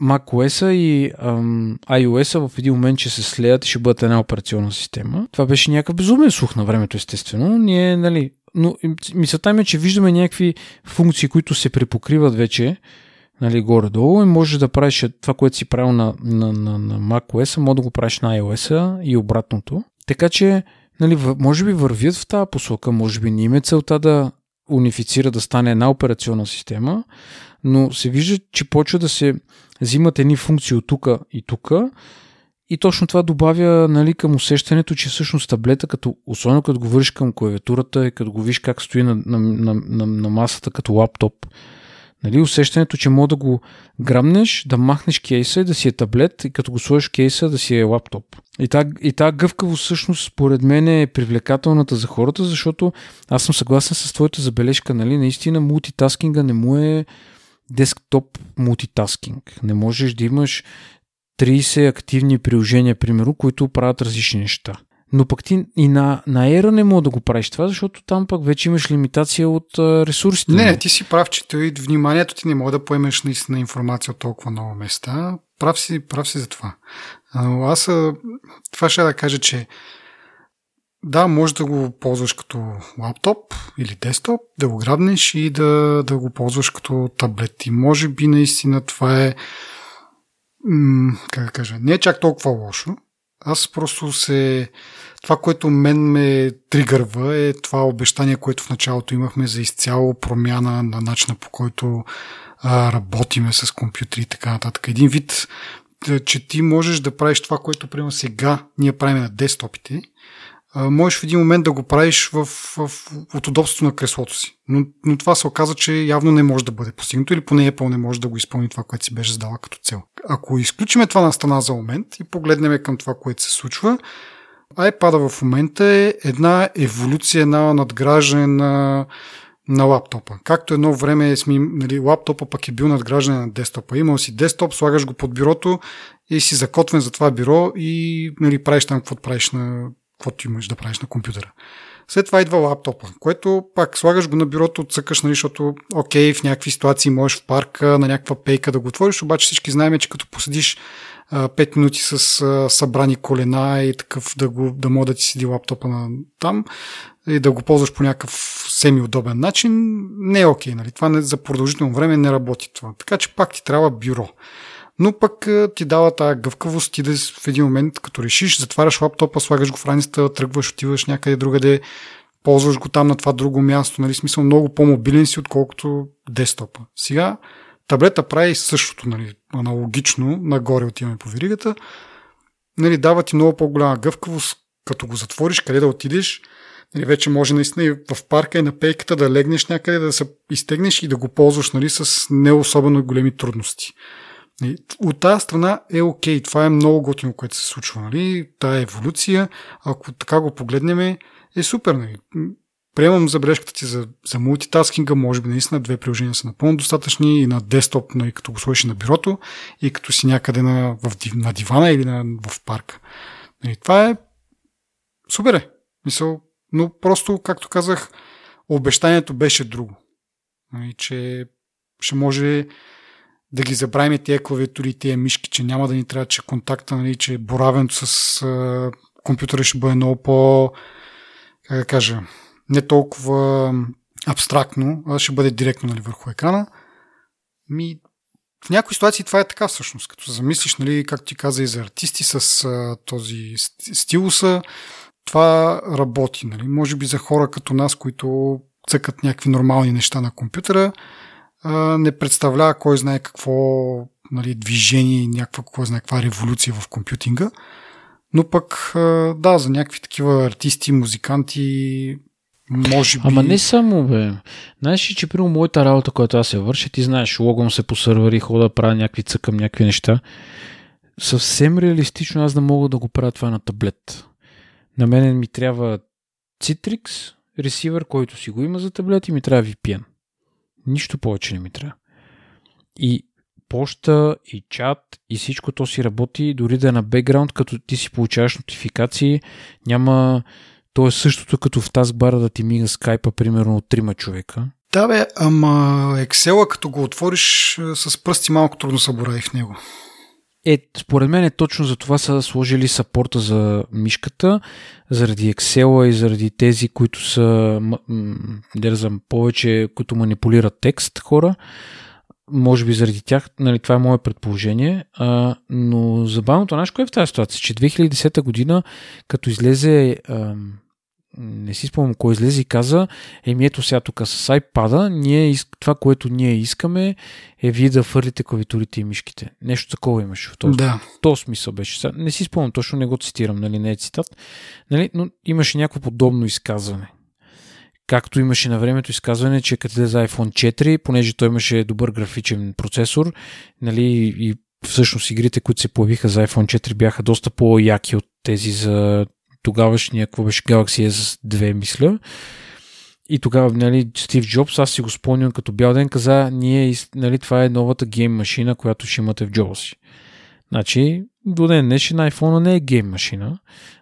macOS и ам, iOS в един момент ще се слеят и ще бъдат една операционна система. Това беше някакъв безумен слух на времето, естествено. Ние, нали, но мисълта ми е, че виждаме някакви функции, които се препокриват вече, нали, горе-долу и можеш да правиш това, което си правил на, на, на, на macOS, може да го правиш на iOS и обратното. Така че, нали, може би вървят в тази посока, може би не им е целта да унифицира да стане една операционна система, но се вижда, че почва да се взимат едни функции от тук и тук и точно това добавя нали, към усещането, че всъщност таблета, като, особено като го вършиш към клавиатурата и като го виж как стои на, на, на, на, на масата като лаптоп, Нали, усещането, че мога да го грамнеш, да махнеш кейса и да си е таблет и като го сложиш кейса да си е лаптоп. И тази и та гъвкавост всъщност според мен е привлекателната за хората, защото аз съм съгласен с твоята забележка. Нали, наистина мултитаскинга не му е десктоп мултитаскинг. Не можеш да имаш 30 активни приложения, примерно, които правят различни неща. Но пък ти и на, на Era не мога да го правиш това, защото там пък вече имаш лимитация от ресурсите. Не, ти си прав, че той, вниманието ти не може да поемеш наистина информация от толкова много места. Прав си, прав си за това. Но аз това ще да кажа, че да, може да го ползваш като лаптоп или десктоп, да го грабнеш и да, да го ползваш като таблет. И може би наистина това е как да кажа, не е чак толкова лошо. Аз просто се това, което мен ме тригърва е това обещание, което в началото имахме за изцяло промяна на начина по който а, работиме с компютри и така нататък. Един вид, че ти можеш да правиш това, което примерно сега ние правим на десктопите, можеш в един момент да го правиш в, в, от удобството на креслото си. Но, но това се оказа, че явно не може да бъде постигнато или поне Apple не може да го изпълни това, което си беше задала като цел. Ако изключиме това на страна за момент и погледнем към това, което се случва, iPad в момента е една еволюция, една надграждане на, на лаптопа. Както едно време сме, нали, лаптопа пък е бил надграждане на десктопа. Имал си десктоп, слагаш го под бюрото и си закотвен за това бюро и нали, правиш там каквото правиш на каквото имаш да правиш на компютъра. След това идва лаптопа, което пак слагаш го на бюрото, цъкаш, нали, защото окей, в някакви ситуации можеш в парка, на някаква пейка да го отвориш, обаче всички знаем, че като поседиш 5 минути с а, събрани колена и такъв да, го, да мога да ти седи лаптопа на там и да го ползваш по някакъв семи-удобен начин, не е окей. Нали? Това не, за продължително време не работи това. Така че пак ти трябва бюро. Но пък ти дава тази гъвкавост, ти да в един момент, като решиш, затваряш лаптопа, слагаш го в раницата, тръгваш, отиваш някъде другаде, ползваш го там на това друго място, нали, смисъл много по-мобилен си, отколкото десктопа. Сега Таблета прави същото, нали, аналогично, нагоре отиваме по веригата. Нали, дава ти много по-голяма гъвкавост, като го затвориш, къде да отидеш. Нали, вече може наистина и в парка и на пейката да легнеш някъде, да се изтегнеш и да го ползваш нали, с не особено големи трудности. Нали, от тази страна е окей, това е много готино, което се случва. Нали? Тая еволюция, ако така го погледнем, е супер. Нали? Приемам забележката ти за, за мултитаскинга, може би наистина две приложения са напълно достатъчни и на десктоп, но и като го сложиш на бюрото, и като си някъде на, в, на дивана или на, в парка. Нали, това е супер е. Мисъл, но просто, както казах, обещанието беше друго. Нали, че ще може да ги забравим тия клавиатури и тия мишки, че няма да ни трябва, че контакта, нали, че боравенето с а, компютъра ще бъде много по, как да кажа, не толкова абстрактно, а ще бъде директно нали, върху екрана. Ми, в някои ситуации това е така всъщност. Като замислиш, нали, както ти каза и за артисти с а, този стилуса, това работи. Нали. Може би за хора като нас, които цъкат някакви нормални неща на компютъра, не представлява кой знае какво нали, движение, някаква, кой знае каква революция в компютинга. Но пък, да, за някакви такива артисти, музиканти, може би... Ама не само, бе. Знаеш ли, че при моята работа, която аз се върша, ти знаеш, логом се по сървъри, хода да правя някакви цъкам, някакви неща. Съвсем реалистично аз да мога да го правя това на таблет. На мен ми трябва Citrix, ресивър, който си го има за таблет и ми трябва VPN. Нищо повече не ми трябва. И почта, и чат, и всичко то си работи, дори да е на бекграунд, като ти си получаваш нотификации, няма то е същото като в таскбара да ти мига скайпа, примерно от трима човека. Да бе, ама Excel, като го отвориш с пръсти, малко трудно се в него. Е, според мен е точно за това са сложили сапорта за мишката, заради Excel и заради тези, които са, дързам, повече, които манипулират текст хора. Може би заради тях, нали, това е мое предположение, а, но забавното нещо, кое е в тази ситуация, че 2010 година, като излезе а, не си спомням кой излезе и каза, еми ето сега тук с iPad, ние, това, което ние искаме е вие да фърлите клавитурите и мишките. Нещо такова имаше в този, да. този смисъл беше. Не си спомням точно, не го цитирам, нали, не е цитат, нали, но имаше някакво подобно изказване. Както имаше на времето изказване, че като за iPhone 4, понеже той имаше добър графичен процесор, нали, и всъщност игрите, които се появиха за iPhone 4 бяха доста по-яки от тези за тогавашния, какво беше Galaxy S2, мисля. И тогава, нали, Стив Джобс, аз си го спомням като бял ден, каза, ние, нали, това е новата гейм машина, която ще имате в джоба си. Значи, до ден днешен iPhone не е гейм машина,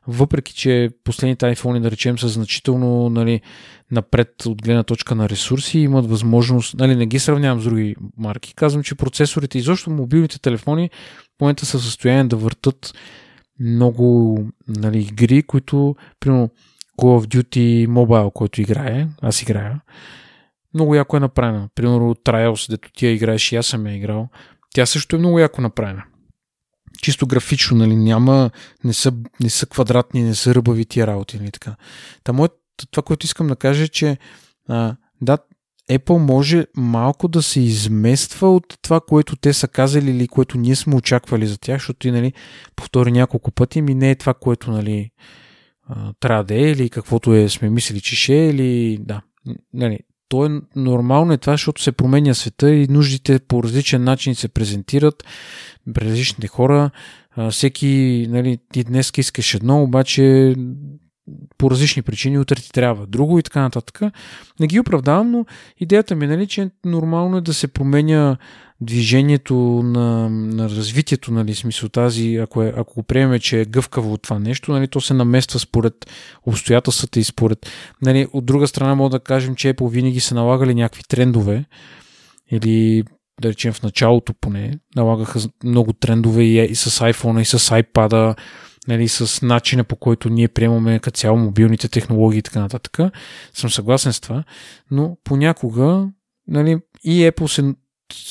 въпреки че последните iPhone, да речем, са значително нали, напред от гледна точка на ресурси, имат възможност, нали, не ги сравнявам с други марки, казвам, че процесорите, изобщо мобилните телефони в момента са в състояние да въртат много нали, игри, които, примерно, Call of Duty Mobile, който играе, аз играя, много яко е направена. Примерно Trials, дето ти я играеш и аз съм я играл, тя също е много яко направена. Чисто графично, нали, няма, не са, не са квадратни, не са ръбави тия работи, нали, така. Та мое, това, което искам да кажа е, че а, да, Apple може малко да се измества от това, което те са казали или което ние сме очаквали за тях, защото и нали, повтори няколко пъти, ми не е това, което нали, трябва да е или каквото е, сме мислили, че ще е или да. Нали, то е нормално е това, защото се променя света и нуждите по различен начин се презентират пред различните хора. Всеки, нали, ти днес искаш едно, обаче по различни причини, утре ти трябва друго и така нататък. Не ги оправдавам, но идеята ми е, нали, че нормално е да се променя движението на, на развитието, нали, смисъл тази, ако, е, ако го приемем, че е гъвкаво от това нещо, нали, то се намества според обстоятелствата и според... Нали, от друга страна мога да кажем, че Apple винаги са налагали някакви трендове или да речем в началото поне, налагаха много трендове и, и с iPhone, и с iPad, нали, с начина по който ние приемаме като цяло мобилните технологии и така нататък. Съм съгласен с това, но понякога нали, и Apple се,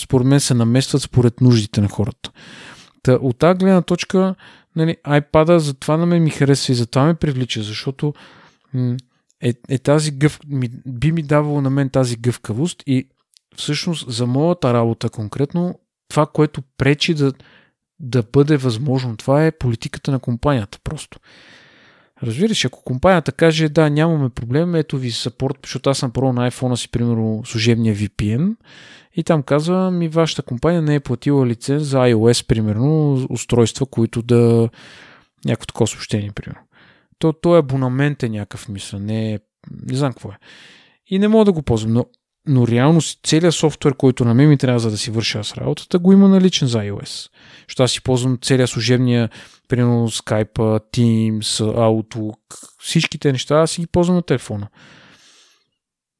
според мен се наместват според нуждите на хората. Та, от тази гледна точка нали, iPad затова на мен ми харесва и затова ме привлича, защото е, е тази гъв... ми, би ми давало на мен тази гъвкавост и всъщност за моята работа конкретно това, което пречи да, да бъде възможно. Това е политиката на компанията просто. Разбираш, ако компанията каже, да, нямаме проблем, ето ви саппорт, защото аз съм пробвал на iPhone си, примерно, служебния VPN и там казва, ми вашата компания не е платила лиценз за iOS, примерно, устройства, които да... някакво такова съобщение, примерно. То, то е абонамент е някакъв, мисля, не не знам какво е. И не мога да го ползвам, но но реално целият софтуер, който на мен ми трябва за да си върша с работата, го има наличен за iOS. Що аз си ползвам целият служебния, примерно Skype, Teams, Outlook, всичките неща, аз си ги ползвам на телефона.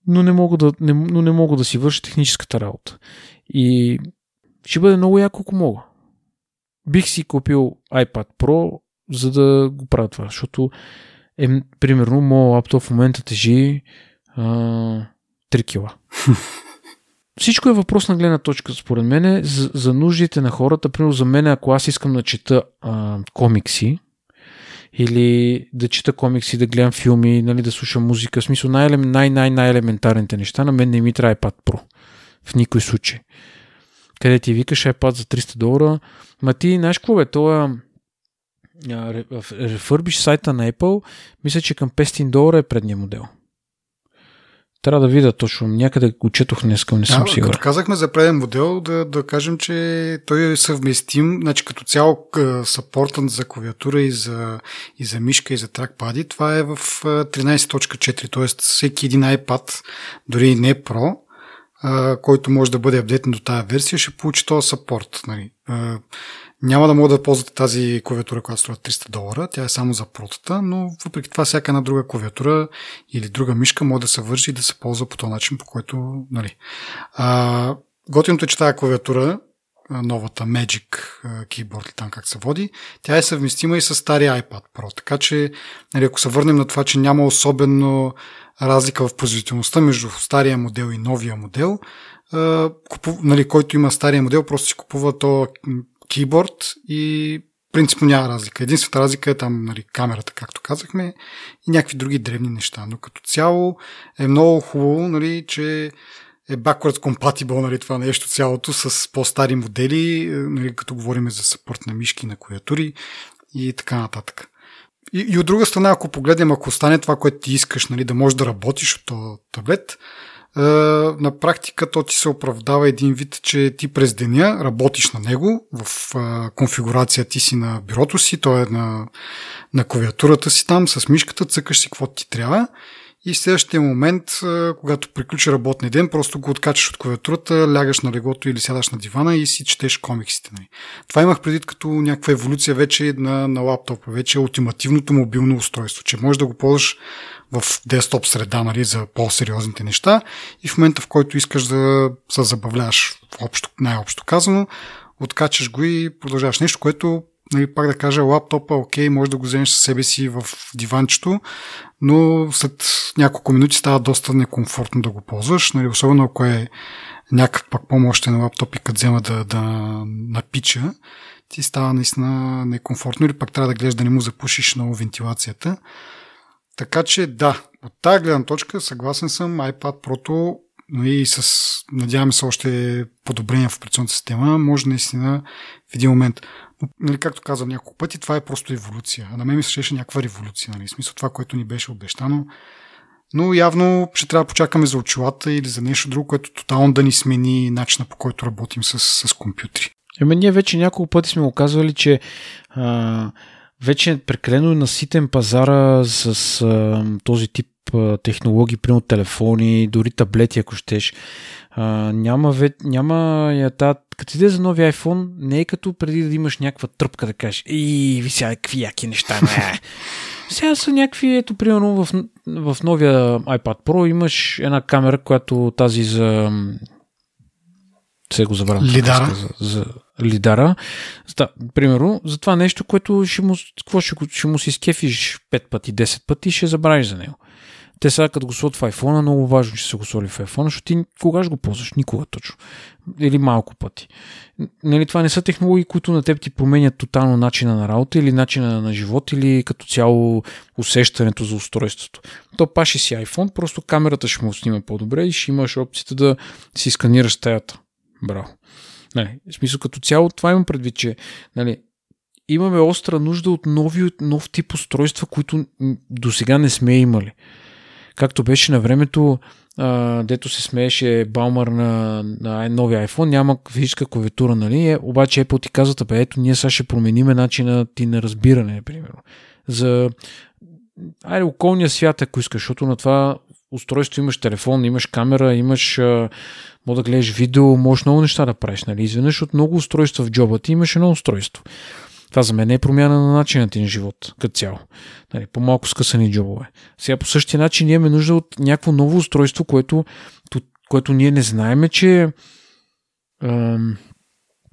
Но не мога да, не, но не мога да си върша техническата работа. И ще бъде много яко, ако мога. Бих си купил iPad Pro, за да го правя това, защото е, примерно, моят лаптоп в момента тежи а, 3 кила. Всичко е въпрос на гледна точка, според мен, за, за нуждите на хората. Примерно за мен, ако аз искам да чета а, комикси, или да чета комикси, да гледам филми, нали, да слушам музика, в смисъл най-най-най-елементарните неща, на мен не ми трябва iPad Pro. В никой случай. Къде ти викаш iPad за 300 долара, ма ти, знаеш какво бе, това рефърбиш сайта на Apple, мисля, че към 500 долара е предния модел. Трябва да видя точно. Някъде го четох днес, не съм сигурен. Като казахме за преден модел, да, да кажем, че той е съвместим, значи като цяло съпортът за клавиатура и за, и за мишка и за тракпади, това е в 13.4, т.е. всеки един iPad, дори не Pro, който може да бъде апдейтен до тази версия, ще получи този саппорт. Нали няма да мога да ползвате тази клавиатура, която струва 300 долара. Тя е само за протата, но въпреки това всяка една друга клавиатура или друга мишка може да се вържи и да се ползва по този начин, по който... Нали. А, готиното е, че тази клавиатура, новата Magic Keyboard, там как се води, тя е съвместима и с стария iPad Pro. Така че, нали, ако се върнем на това, че няма особено разлика в производителността между стария модел и новия модел, купу, нали, който има стария модел, просто си купува то кейборд и принципно няма разлика. Единствената разлика е там нали, камерата, както казахме, и някакви други древни неща. Но като цяло е много хубаво, нали, че е backwards compatible нали, това нещо цялото с по-стари модели, нали, като говорим за съпорт на мишки, на клавиатури и така нататък. И, и от друга страна, ако погледнем, ако стане това, което ти искаш, нали, да можеш да работиш от този таблет, е, на практика то ти се оправдава един вид, че ти през деня работиш на него, в е, конфигурация ти си на бюрото си, то е на, на клавиатурата си там, с мишката, цъкаш си какво ти трябва и в следващия момент, когато приключи работния ден, просто го откачаш от клавиатурата, лягаш на леглото или сядаш на дивана и си четеш комиксите. Нали. Това имах предвид като някаква еволюция вече на, на лаптопа, вече е ултимативното мобилно устройство, че можеш да го ползваш в десктоп среда нали, за по-сериозните неща и в момента, в който искаш да се забавляваш, общо, най-общо казано, откачаш го и продължаваш нещо, което нали, пак да кажа, лаптопа, окей, може да го вземеш със себе си в диванчето, но след няколко минути става доста некомфортно да го ползваш, нали, особено ако е някакъв пак по-мощен лаптоп и като взема да, да напича, ти става наистина некомфортно или пак трябва да гледаш да не му запушиш много вентилацията. Така че да, от тази гледна точка съгласен съм, iPad Pro но и с, надяваме се, още подобрения в операционната система, може наистина в един момент. Но, нали, както казвам няколко пъти, това е просто еволюция. А на мен ми се някаква революция. Нали? В смисъл това, което ни беше обещано. Но явно ще трябва да почакаме за очилата или за нещо друго, което тотално да ни смени начина по който работим с, с компютри. Еми, ние вече няколко пъти сме го казвали, че а, вече е прекалено наситен пазара с а, този тип а, технологии, примерно телефони, дори таблети, ако щеш. А, няма, ве, няма я та, като иде за нови iPhone, не е като преди да имаш някаква тръпка да кажеш, и ви сега какви яки неща, не. сега са някакви, ето примерно в, в новия iPad Pro имаш една камера, която тази за се го забравям. Лидара. За, за лидара. Да, примерно, за това нещо, което ще му, какво ще, ще му си скефиш 5 пъти, 10 пъти и ще забравиш за него. Те сега като го сложат в iPhone, много важно, че се го сложи в iPhone, защото ти кога ще го ползваш? Никога точно. Или малко пъти. Нали, това не са технологии, които на теб ти променят тотално начина на работа или начина на живот или като цяло усещането за устройството. То паши си iPhone, просто камерата ще му снима по-добре и ще имаш опцията да си сканираш стаята. Браво. Нали, в смисъл като цяло това имам предвид, че нали, имаме остра нужда от нови, нов тип устройства, които до сега не сме имали. Както беше на времето, а, дето се смееше Балмър на, на новия iPhone, няма физическа клавиатура, нали? Е, обаче Apple ти казват, бе, ето ние сега ще промениме начина ти на разбиране, примерно. За айде, околния свят, ако искаш, защото на това устройство имаш телефон, имаш камера, имаш може да гледаш видео, можеш много неща да правиш, нали? Изведнъж от много устройства в джоба ти имаш едно устройство. Това за мен е промяна на начина ти на живот, като цяло. Нали, по-малко скъсани джобове. Сега по същия начин имаме нужда от някакво ново устройство, което, което ние не знаеме, че... Ам,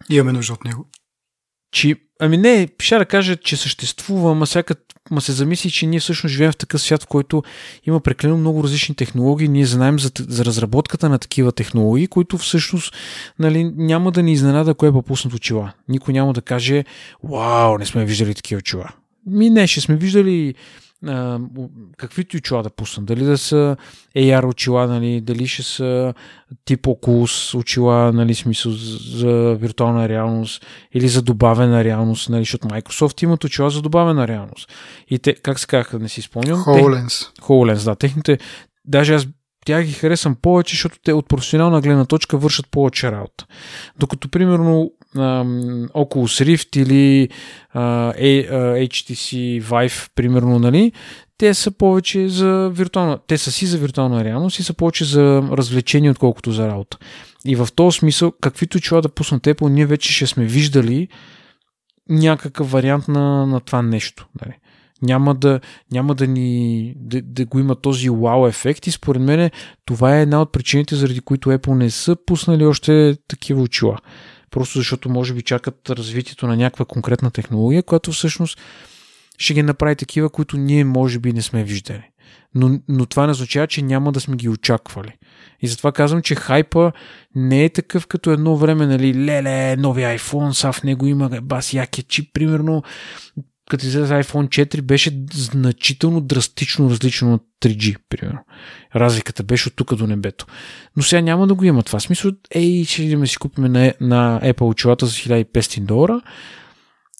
имаме нужда от него. Че, ами не, ще да кажа, че съществува, ама всяка ма се замисли, че ние всъщност живеем в такъв свят, в който има прекалено много различни технологии. Ние знаем за, за разработката на такива технологии, които всъщност нали, няма да ни изненада кое е попуснат очила. Никой няма да каже, вау, не сме виждали такива очила. Ми не, ще сме виждали а, каквито очила да пуснат. Дали да са AR очила, нали, дали ще са тип Oculus очила, нали, смисъл за, за виртуална реалност или за добавена реалност, нали, защото Microsoft имат очила за добавена реалност. И те, как се казаха, не си спомням? HoloLens. Тех... HoloLens, да. Техните, даже аз тя ги харесвам повече, защото те от професионална гледна точка вършат повече работа. Докато, примерно, Oculus Rift или а, HTC Vive, примерно, нали, те са повече за виртуална, те са си за виртуална реалност и са повече за развлечение, отколкото за работа. И в този смисъл, каквито чува да пуснат Apple, ние вече ще сме виждали някакъв вариант на, на това нещо. Нали няма да, няма да ни да, да го има този вау ефект и според мен това е една от причините, заради които Apple не са пуснали още такива очила. Просто защото може би чакат развитието на някаква конкретна технология, която всъщност ще ги направи такива, които ние може би не сме виждали. Но, но това не означава, че няма да сме ги очаквали. И затова казвам, че хайпа не е такъв като едно време, нали, леле, нови iPhone, са в него има бас якия чип, примерно като излезе iPhone 4, беше значително драстично различно от 3G, примерно. Разликата беше от тук до небето. Но сега няма да го има това. Смисъл, ей, ще идем да си купим на, на Apple очилата за 1500 долара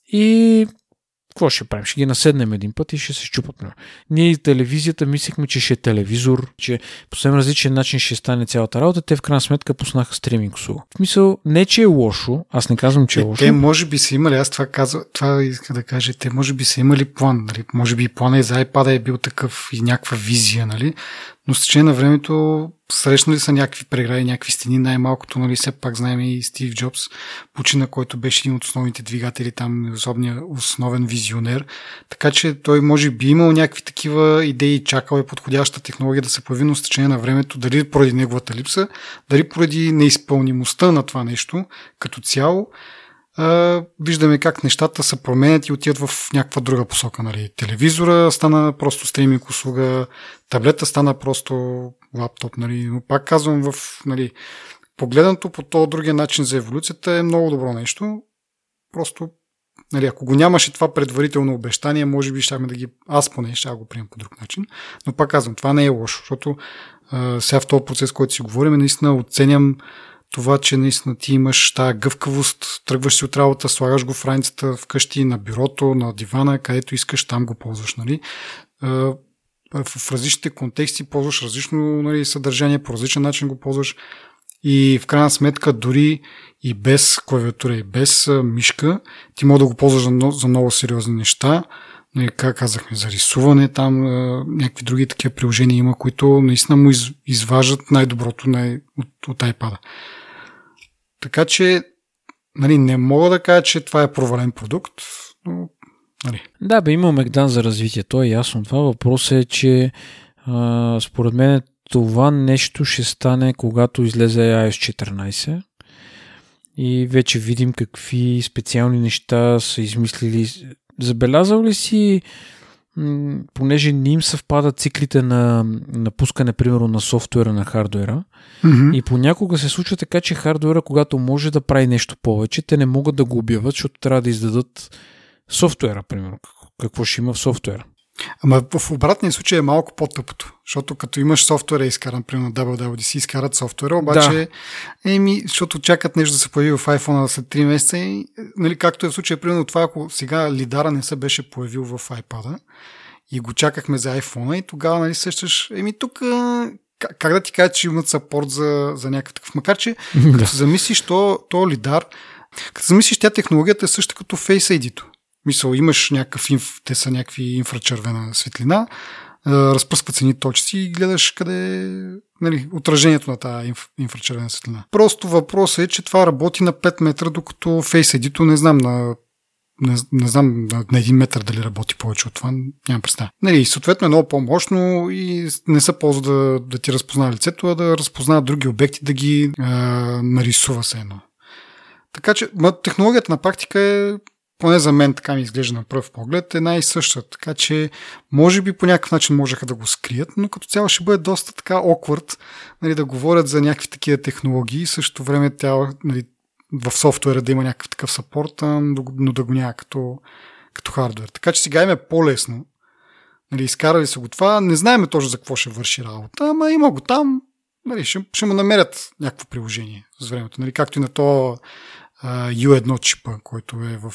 и какво ще правим? Ще ги наседнем един път и ще се щупат. Ние и телевизията мислихме, че ще е телевизор, че по съвсем различен начин ще стане цялата работа. Те в крайна сметка пуснаха стриминг услуга. В смисъл, не че е лошо, аз не казвам, че е, е лошо. Те може би са имали, аз това казвам, това иска да кажа, те може би са имали план, нали? може би плана и за iPad е бил такъв и някаква визия, нали? Но с течение на времето срещнали са някакви прегради, някакви стени, най-малкото, нали, все пак знаем и Стив Джобс, почина, който беше един от основните двигатели там, особния основен визионер. Така че той може би имал някакви такива идеи, чакал е подходяща технология да се появи, но с течение на времето, дали поради неговата липса, дали поради неизпълнимостта на това нещо като цяло, виждаме как нещата се променят и отиват в някаква друга посока. Нали. Телевизора стана просто стриминг услуга, таблета стана просто лаптоп. Нали. Но пак казвам, в, нали, погледнато по този другия начин за еволюцията е много добро нещо. Просто, нали, ако го нямаше това предварително обещание, може би щяхме да ги... Аз поне ще го приемам по друг начин. Но пак казвам, това не е лошо, защото а, сега в този процес, който си говорим, наистина оценям това, че наистина ти имаш тази гъвкавост, тръгваш си от работа, слагаш го в раницата вкъщи, на бюрото, на дивана, където искаш, там го ползваш. Нали? В различните контексти ползваш различно нали, съдържание, по различен начин го ползваш и в крайна сметка дори и без клавиатура и без мишка, ти може да го ползваш за много, за много сериозни неща. Нали, как казахме, за рисуване там, някакви други такива приложения има, които наистина му из, изважат най-доброто най- от, от iPad. Така че, нали, не мога да кажа, че това е провален продукт, но Нали. Да, бе, има Мегдан за развитие, то е ясно. Това въпрос е, че а, според мен това нещо ще стане, когато излезе iOS 14 и вече видим какви специални неща са измислили. Забелязал ли си понеже не им съвпадат циклите на, на пускане, примерно, на софтуера на хардуера. Mm-hmm. И понякога се случва така, че хардуера, когато може да прави нещо повече, те не могат да го обяват, защото трябва да издадат софтуера, примерно. Какво ще има в софтуера. Ама в обратния случай е малко по-тъпото, защото като имаш софтуера изкаран, примерно WWDC изкарат софтуера, обаче, да. еми, защото чакат нещо да се появи в iPhone след 3 месеца и, нали, както е в случая, примерно това, ако сега лидара не се беше появил в iPad и го чакахме за iPhone и тогава, нали, същаш, еми тук как, да ти кажа, че имат сапорт за, за някакъв такъв. Макар, че като се замислиш, то, то лидар, като замислиш, тя технологията е също като Face ID-то. Мисъл, имаш някакъв, инф, те са някакви инфрачервена светлина, разпръскват се ни точци и гледаш къде е нали, отражението на тази инф, инфрачервена светлина. Просто въпросът е, че това работи на 5 метра, докато Face ID не знам на не, не знам на, на един метър дали работи повече от това, нямам представа. Нали, съответно е много по-мощно и не се ползва да, да ти разпознава лицето, а да разпознава други обекти, да ги а, нарисува се едно. Така че технологията на практика е поне за мен така ми изглежда на пръв поглед, е най-съща. Така че, може би по някакъв начин можеха да го скрият, но като цяло ще бъде доста така awkward нали, да говорят за някакви такива технологии и също време тя нали, в софтуера да има някакъв такъв сапорт, но да го няма като, като хардвер. Така че сега им е по-лесно. Нали, изкарали са го това, не знаем точно за какво ще върши работа, ама има го там, нали, ще, ще му намерят някакво приложение с времето. Нали, както и на то U1 чипа, който е в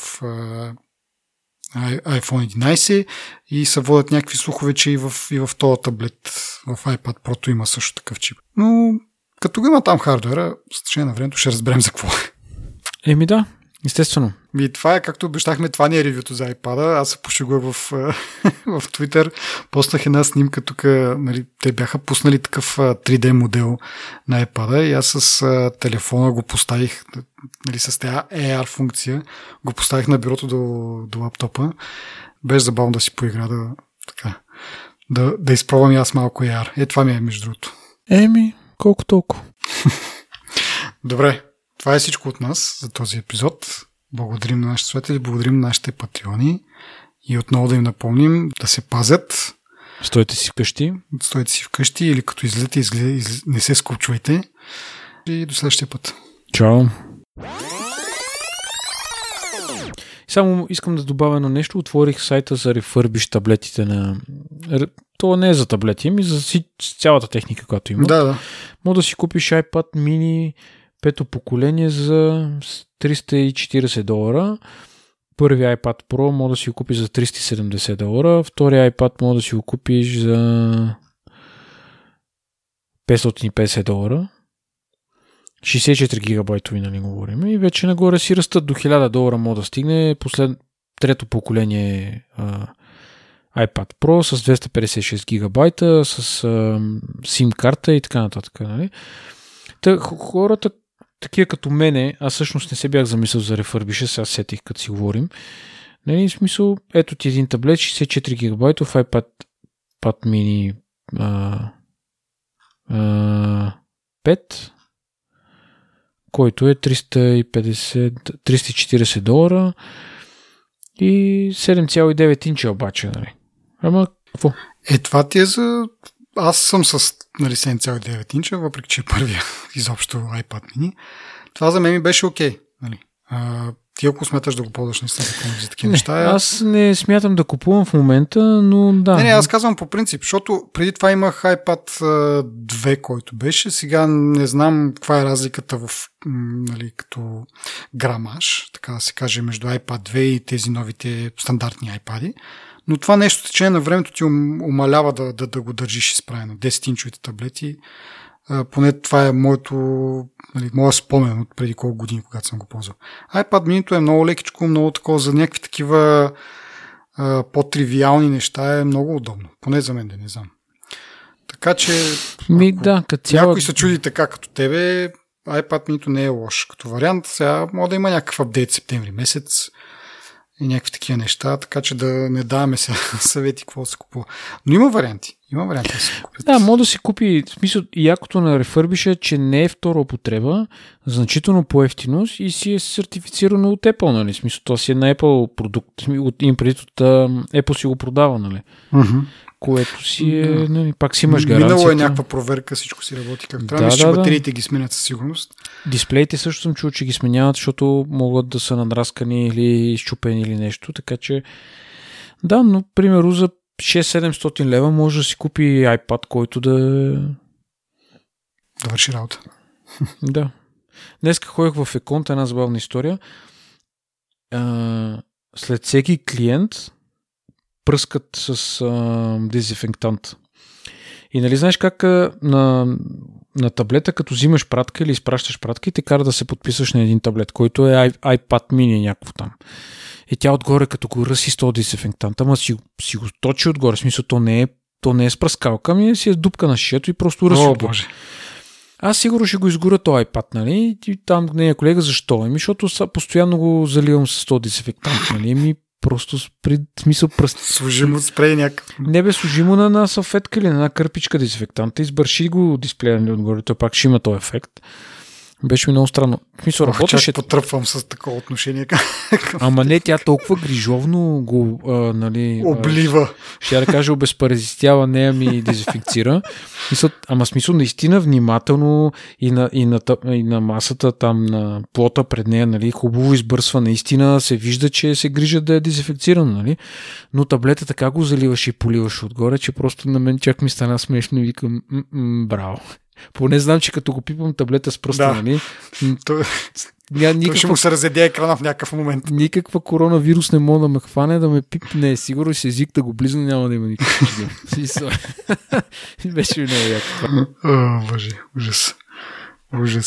iPhone 11 и се водят някакви слухове, че и в, и в този таблет, в iPad Pro има също такъв чип. Но като го има там хардвера, с течение на времето ще разберем за какво е. Еми да, естествено. И това е, както обещахме, това не е ревюто за iPad. Аз се пошегувах в, в Twitter. Постах една снимка тук. Нали, те бяха пуснали такъв 3D модел на iPad и аз с а, телефона го поставих нали, с тази AR функция. Го поставих на бюрото до, до лаптопа. Без забавно да си поигра да, така, да, да изпробвам и аз малко AR. Е, това ми е между другото. Еми, колко толкова. Добре, това е всичко от нас за този епизод. Благодарим на нашите слушатели, благодарим на нашите патреони и отново да им напомним да се пазят, Стойте си вкъщи. Стойте си вкъщи или като излезете, изле, из... не се скупчвайте. И до следващия път. Чао! Само искам да добавя на нещо. Отворих сайта за рефърбиш таблетите на... Това не е за таблети, ами за цялата техника, която има. Да, да. Може да си купиш iPad mini пето поколение за 340 долара. Първи iPad Pro може да си го купиш за 370 долара. Втори iPad може да си го купиш за 550 долара. 64 гигабайтови, нали говорим. И вече нагоре си растат до 1000 долара може да стигне послед... трето поколение а, iPad Pro с 256 гигабайта, с а, SIM карта и така нататък. Нали? Та, хората, такива като мене, аз всъщност не се бях замислил за рефърбиша, сега сетих като си говорим. Нали, в смисъл, ето ти един таблет, 64 гигабайтов iPad Pad mini а, а, 5 който е 350, 340 долара и 7,9 инча обаче, нали? Ама, какво? Е, това ти е за... Аз съм с нали, 7,9 инча, въпреки че е първия изобщо iPad mini. Това за мен ми беше окей. Okay, нали? А, ти ако смяташ да го ползваш наистина за такива неща. Е- аз не смятам да купувам в момента, но да. Не, не, аз казвам по принцип, защото преди това имах iPad 2, който беше. Сега не знам каква е разликата в, нали, като грамаж, така да се каже, между iPad 2 и тези новите стандартни iPad. Но това нещо течение на времето ти умалява да, да, да го държиш изправено. 10-инчовите таблети поне това е моето, нали, моя спомен от преди колко години, когато съм го ползвал. iPad mini е много лекичко, много такова за някакви такива а, по-тривиални неща е много удобно. Поне за мен да не знам. Така че, Ми, да, като цяло... някой се чуди така като тебе, iPad mini не е лош като вариант. Сега може да има някакъв апдейт септември месец и някакви такива неща, така че да не даваме се съвети какво се купува. Но има варианти. Има варианти да се купят. Да, може да си купи, в смисъл, якото на рефърбиша, че не е втора употреба, значително по-ефтино и си е сертифицирано от Apple, нали? В смисъл, то си е на Apple продукт, от им от Apple си го продава, нали? Uh-huh което си е, да. нали, пак си имаш гаранция. Минало е някаква проверка, всичко си работи как трябва. Да, Мисля, да, че батериите да. ги сменят със сигурност. Дисплеите също съм чул, че ги сменяват, защото могат да са надраскани или изчупени или нещо, така че да, но примерно за 6-700 лева може да си купи iPad, който да да върши работа. да. Днеска ходих в Еконт, една забавна история. А, след всеки клиент пръскат с а, дезинфектант. И нали знаеш как а, на, на таблета, като взимаш пратка или изпращаш пратка и те кара да се подписваш на един таблет, който е iPad mini някакво там. И тя отгоре, като го ръси с този дезинфектант, ама си, си го точи отгоре, в смисъл то не е, то не е спръскалка, ми си е дупка на шието и просто ръси. О, боже. Аз сигурно ще го изгоря този iPad, нали? И там нея колега, защо? Ами, защото постоянно го заливам с този дезинфектант, нали? Ми просто при смисъл пръст. Служимо спрей някакъв. Не бе, служимо на, на салфетка или на една кърпичка дезинфектанта, избърши го дисплея нали, отгоре, той пак ще има този ефект. Беше ми много странно. В смисъл, Ох, работеше. Чак потръпвам с такова отношение. Ама не, тя толкова грижовно го, а, нали... Облива. ще да кажа, обезпаразитява, нея ми дезинфекцира. Мисъл, ама смисъл, наистина внимателно и на, и, на, и на масата там, на плота пред нея, нали, хубаво избърсва. Наистина се вижда, че се грижа да е дезинфекцирано, нали? Но таблета така го заливаш и поливаш отгоре, че просто на мен чак ми стана смешно и викам, браво. Поне знам, че като го пипам таблета с пръста, да. нали? Ня, никаква... ще му се разедя екрана в някакъв момент. Никаква коронавирус не мога да ме хване, да ме пипне. Сигурно си език да го близно няма да има никакъв Беше много яко. О, боже, ужас. Ужас.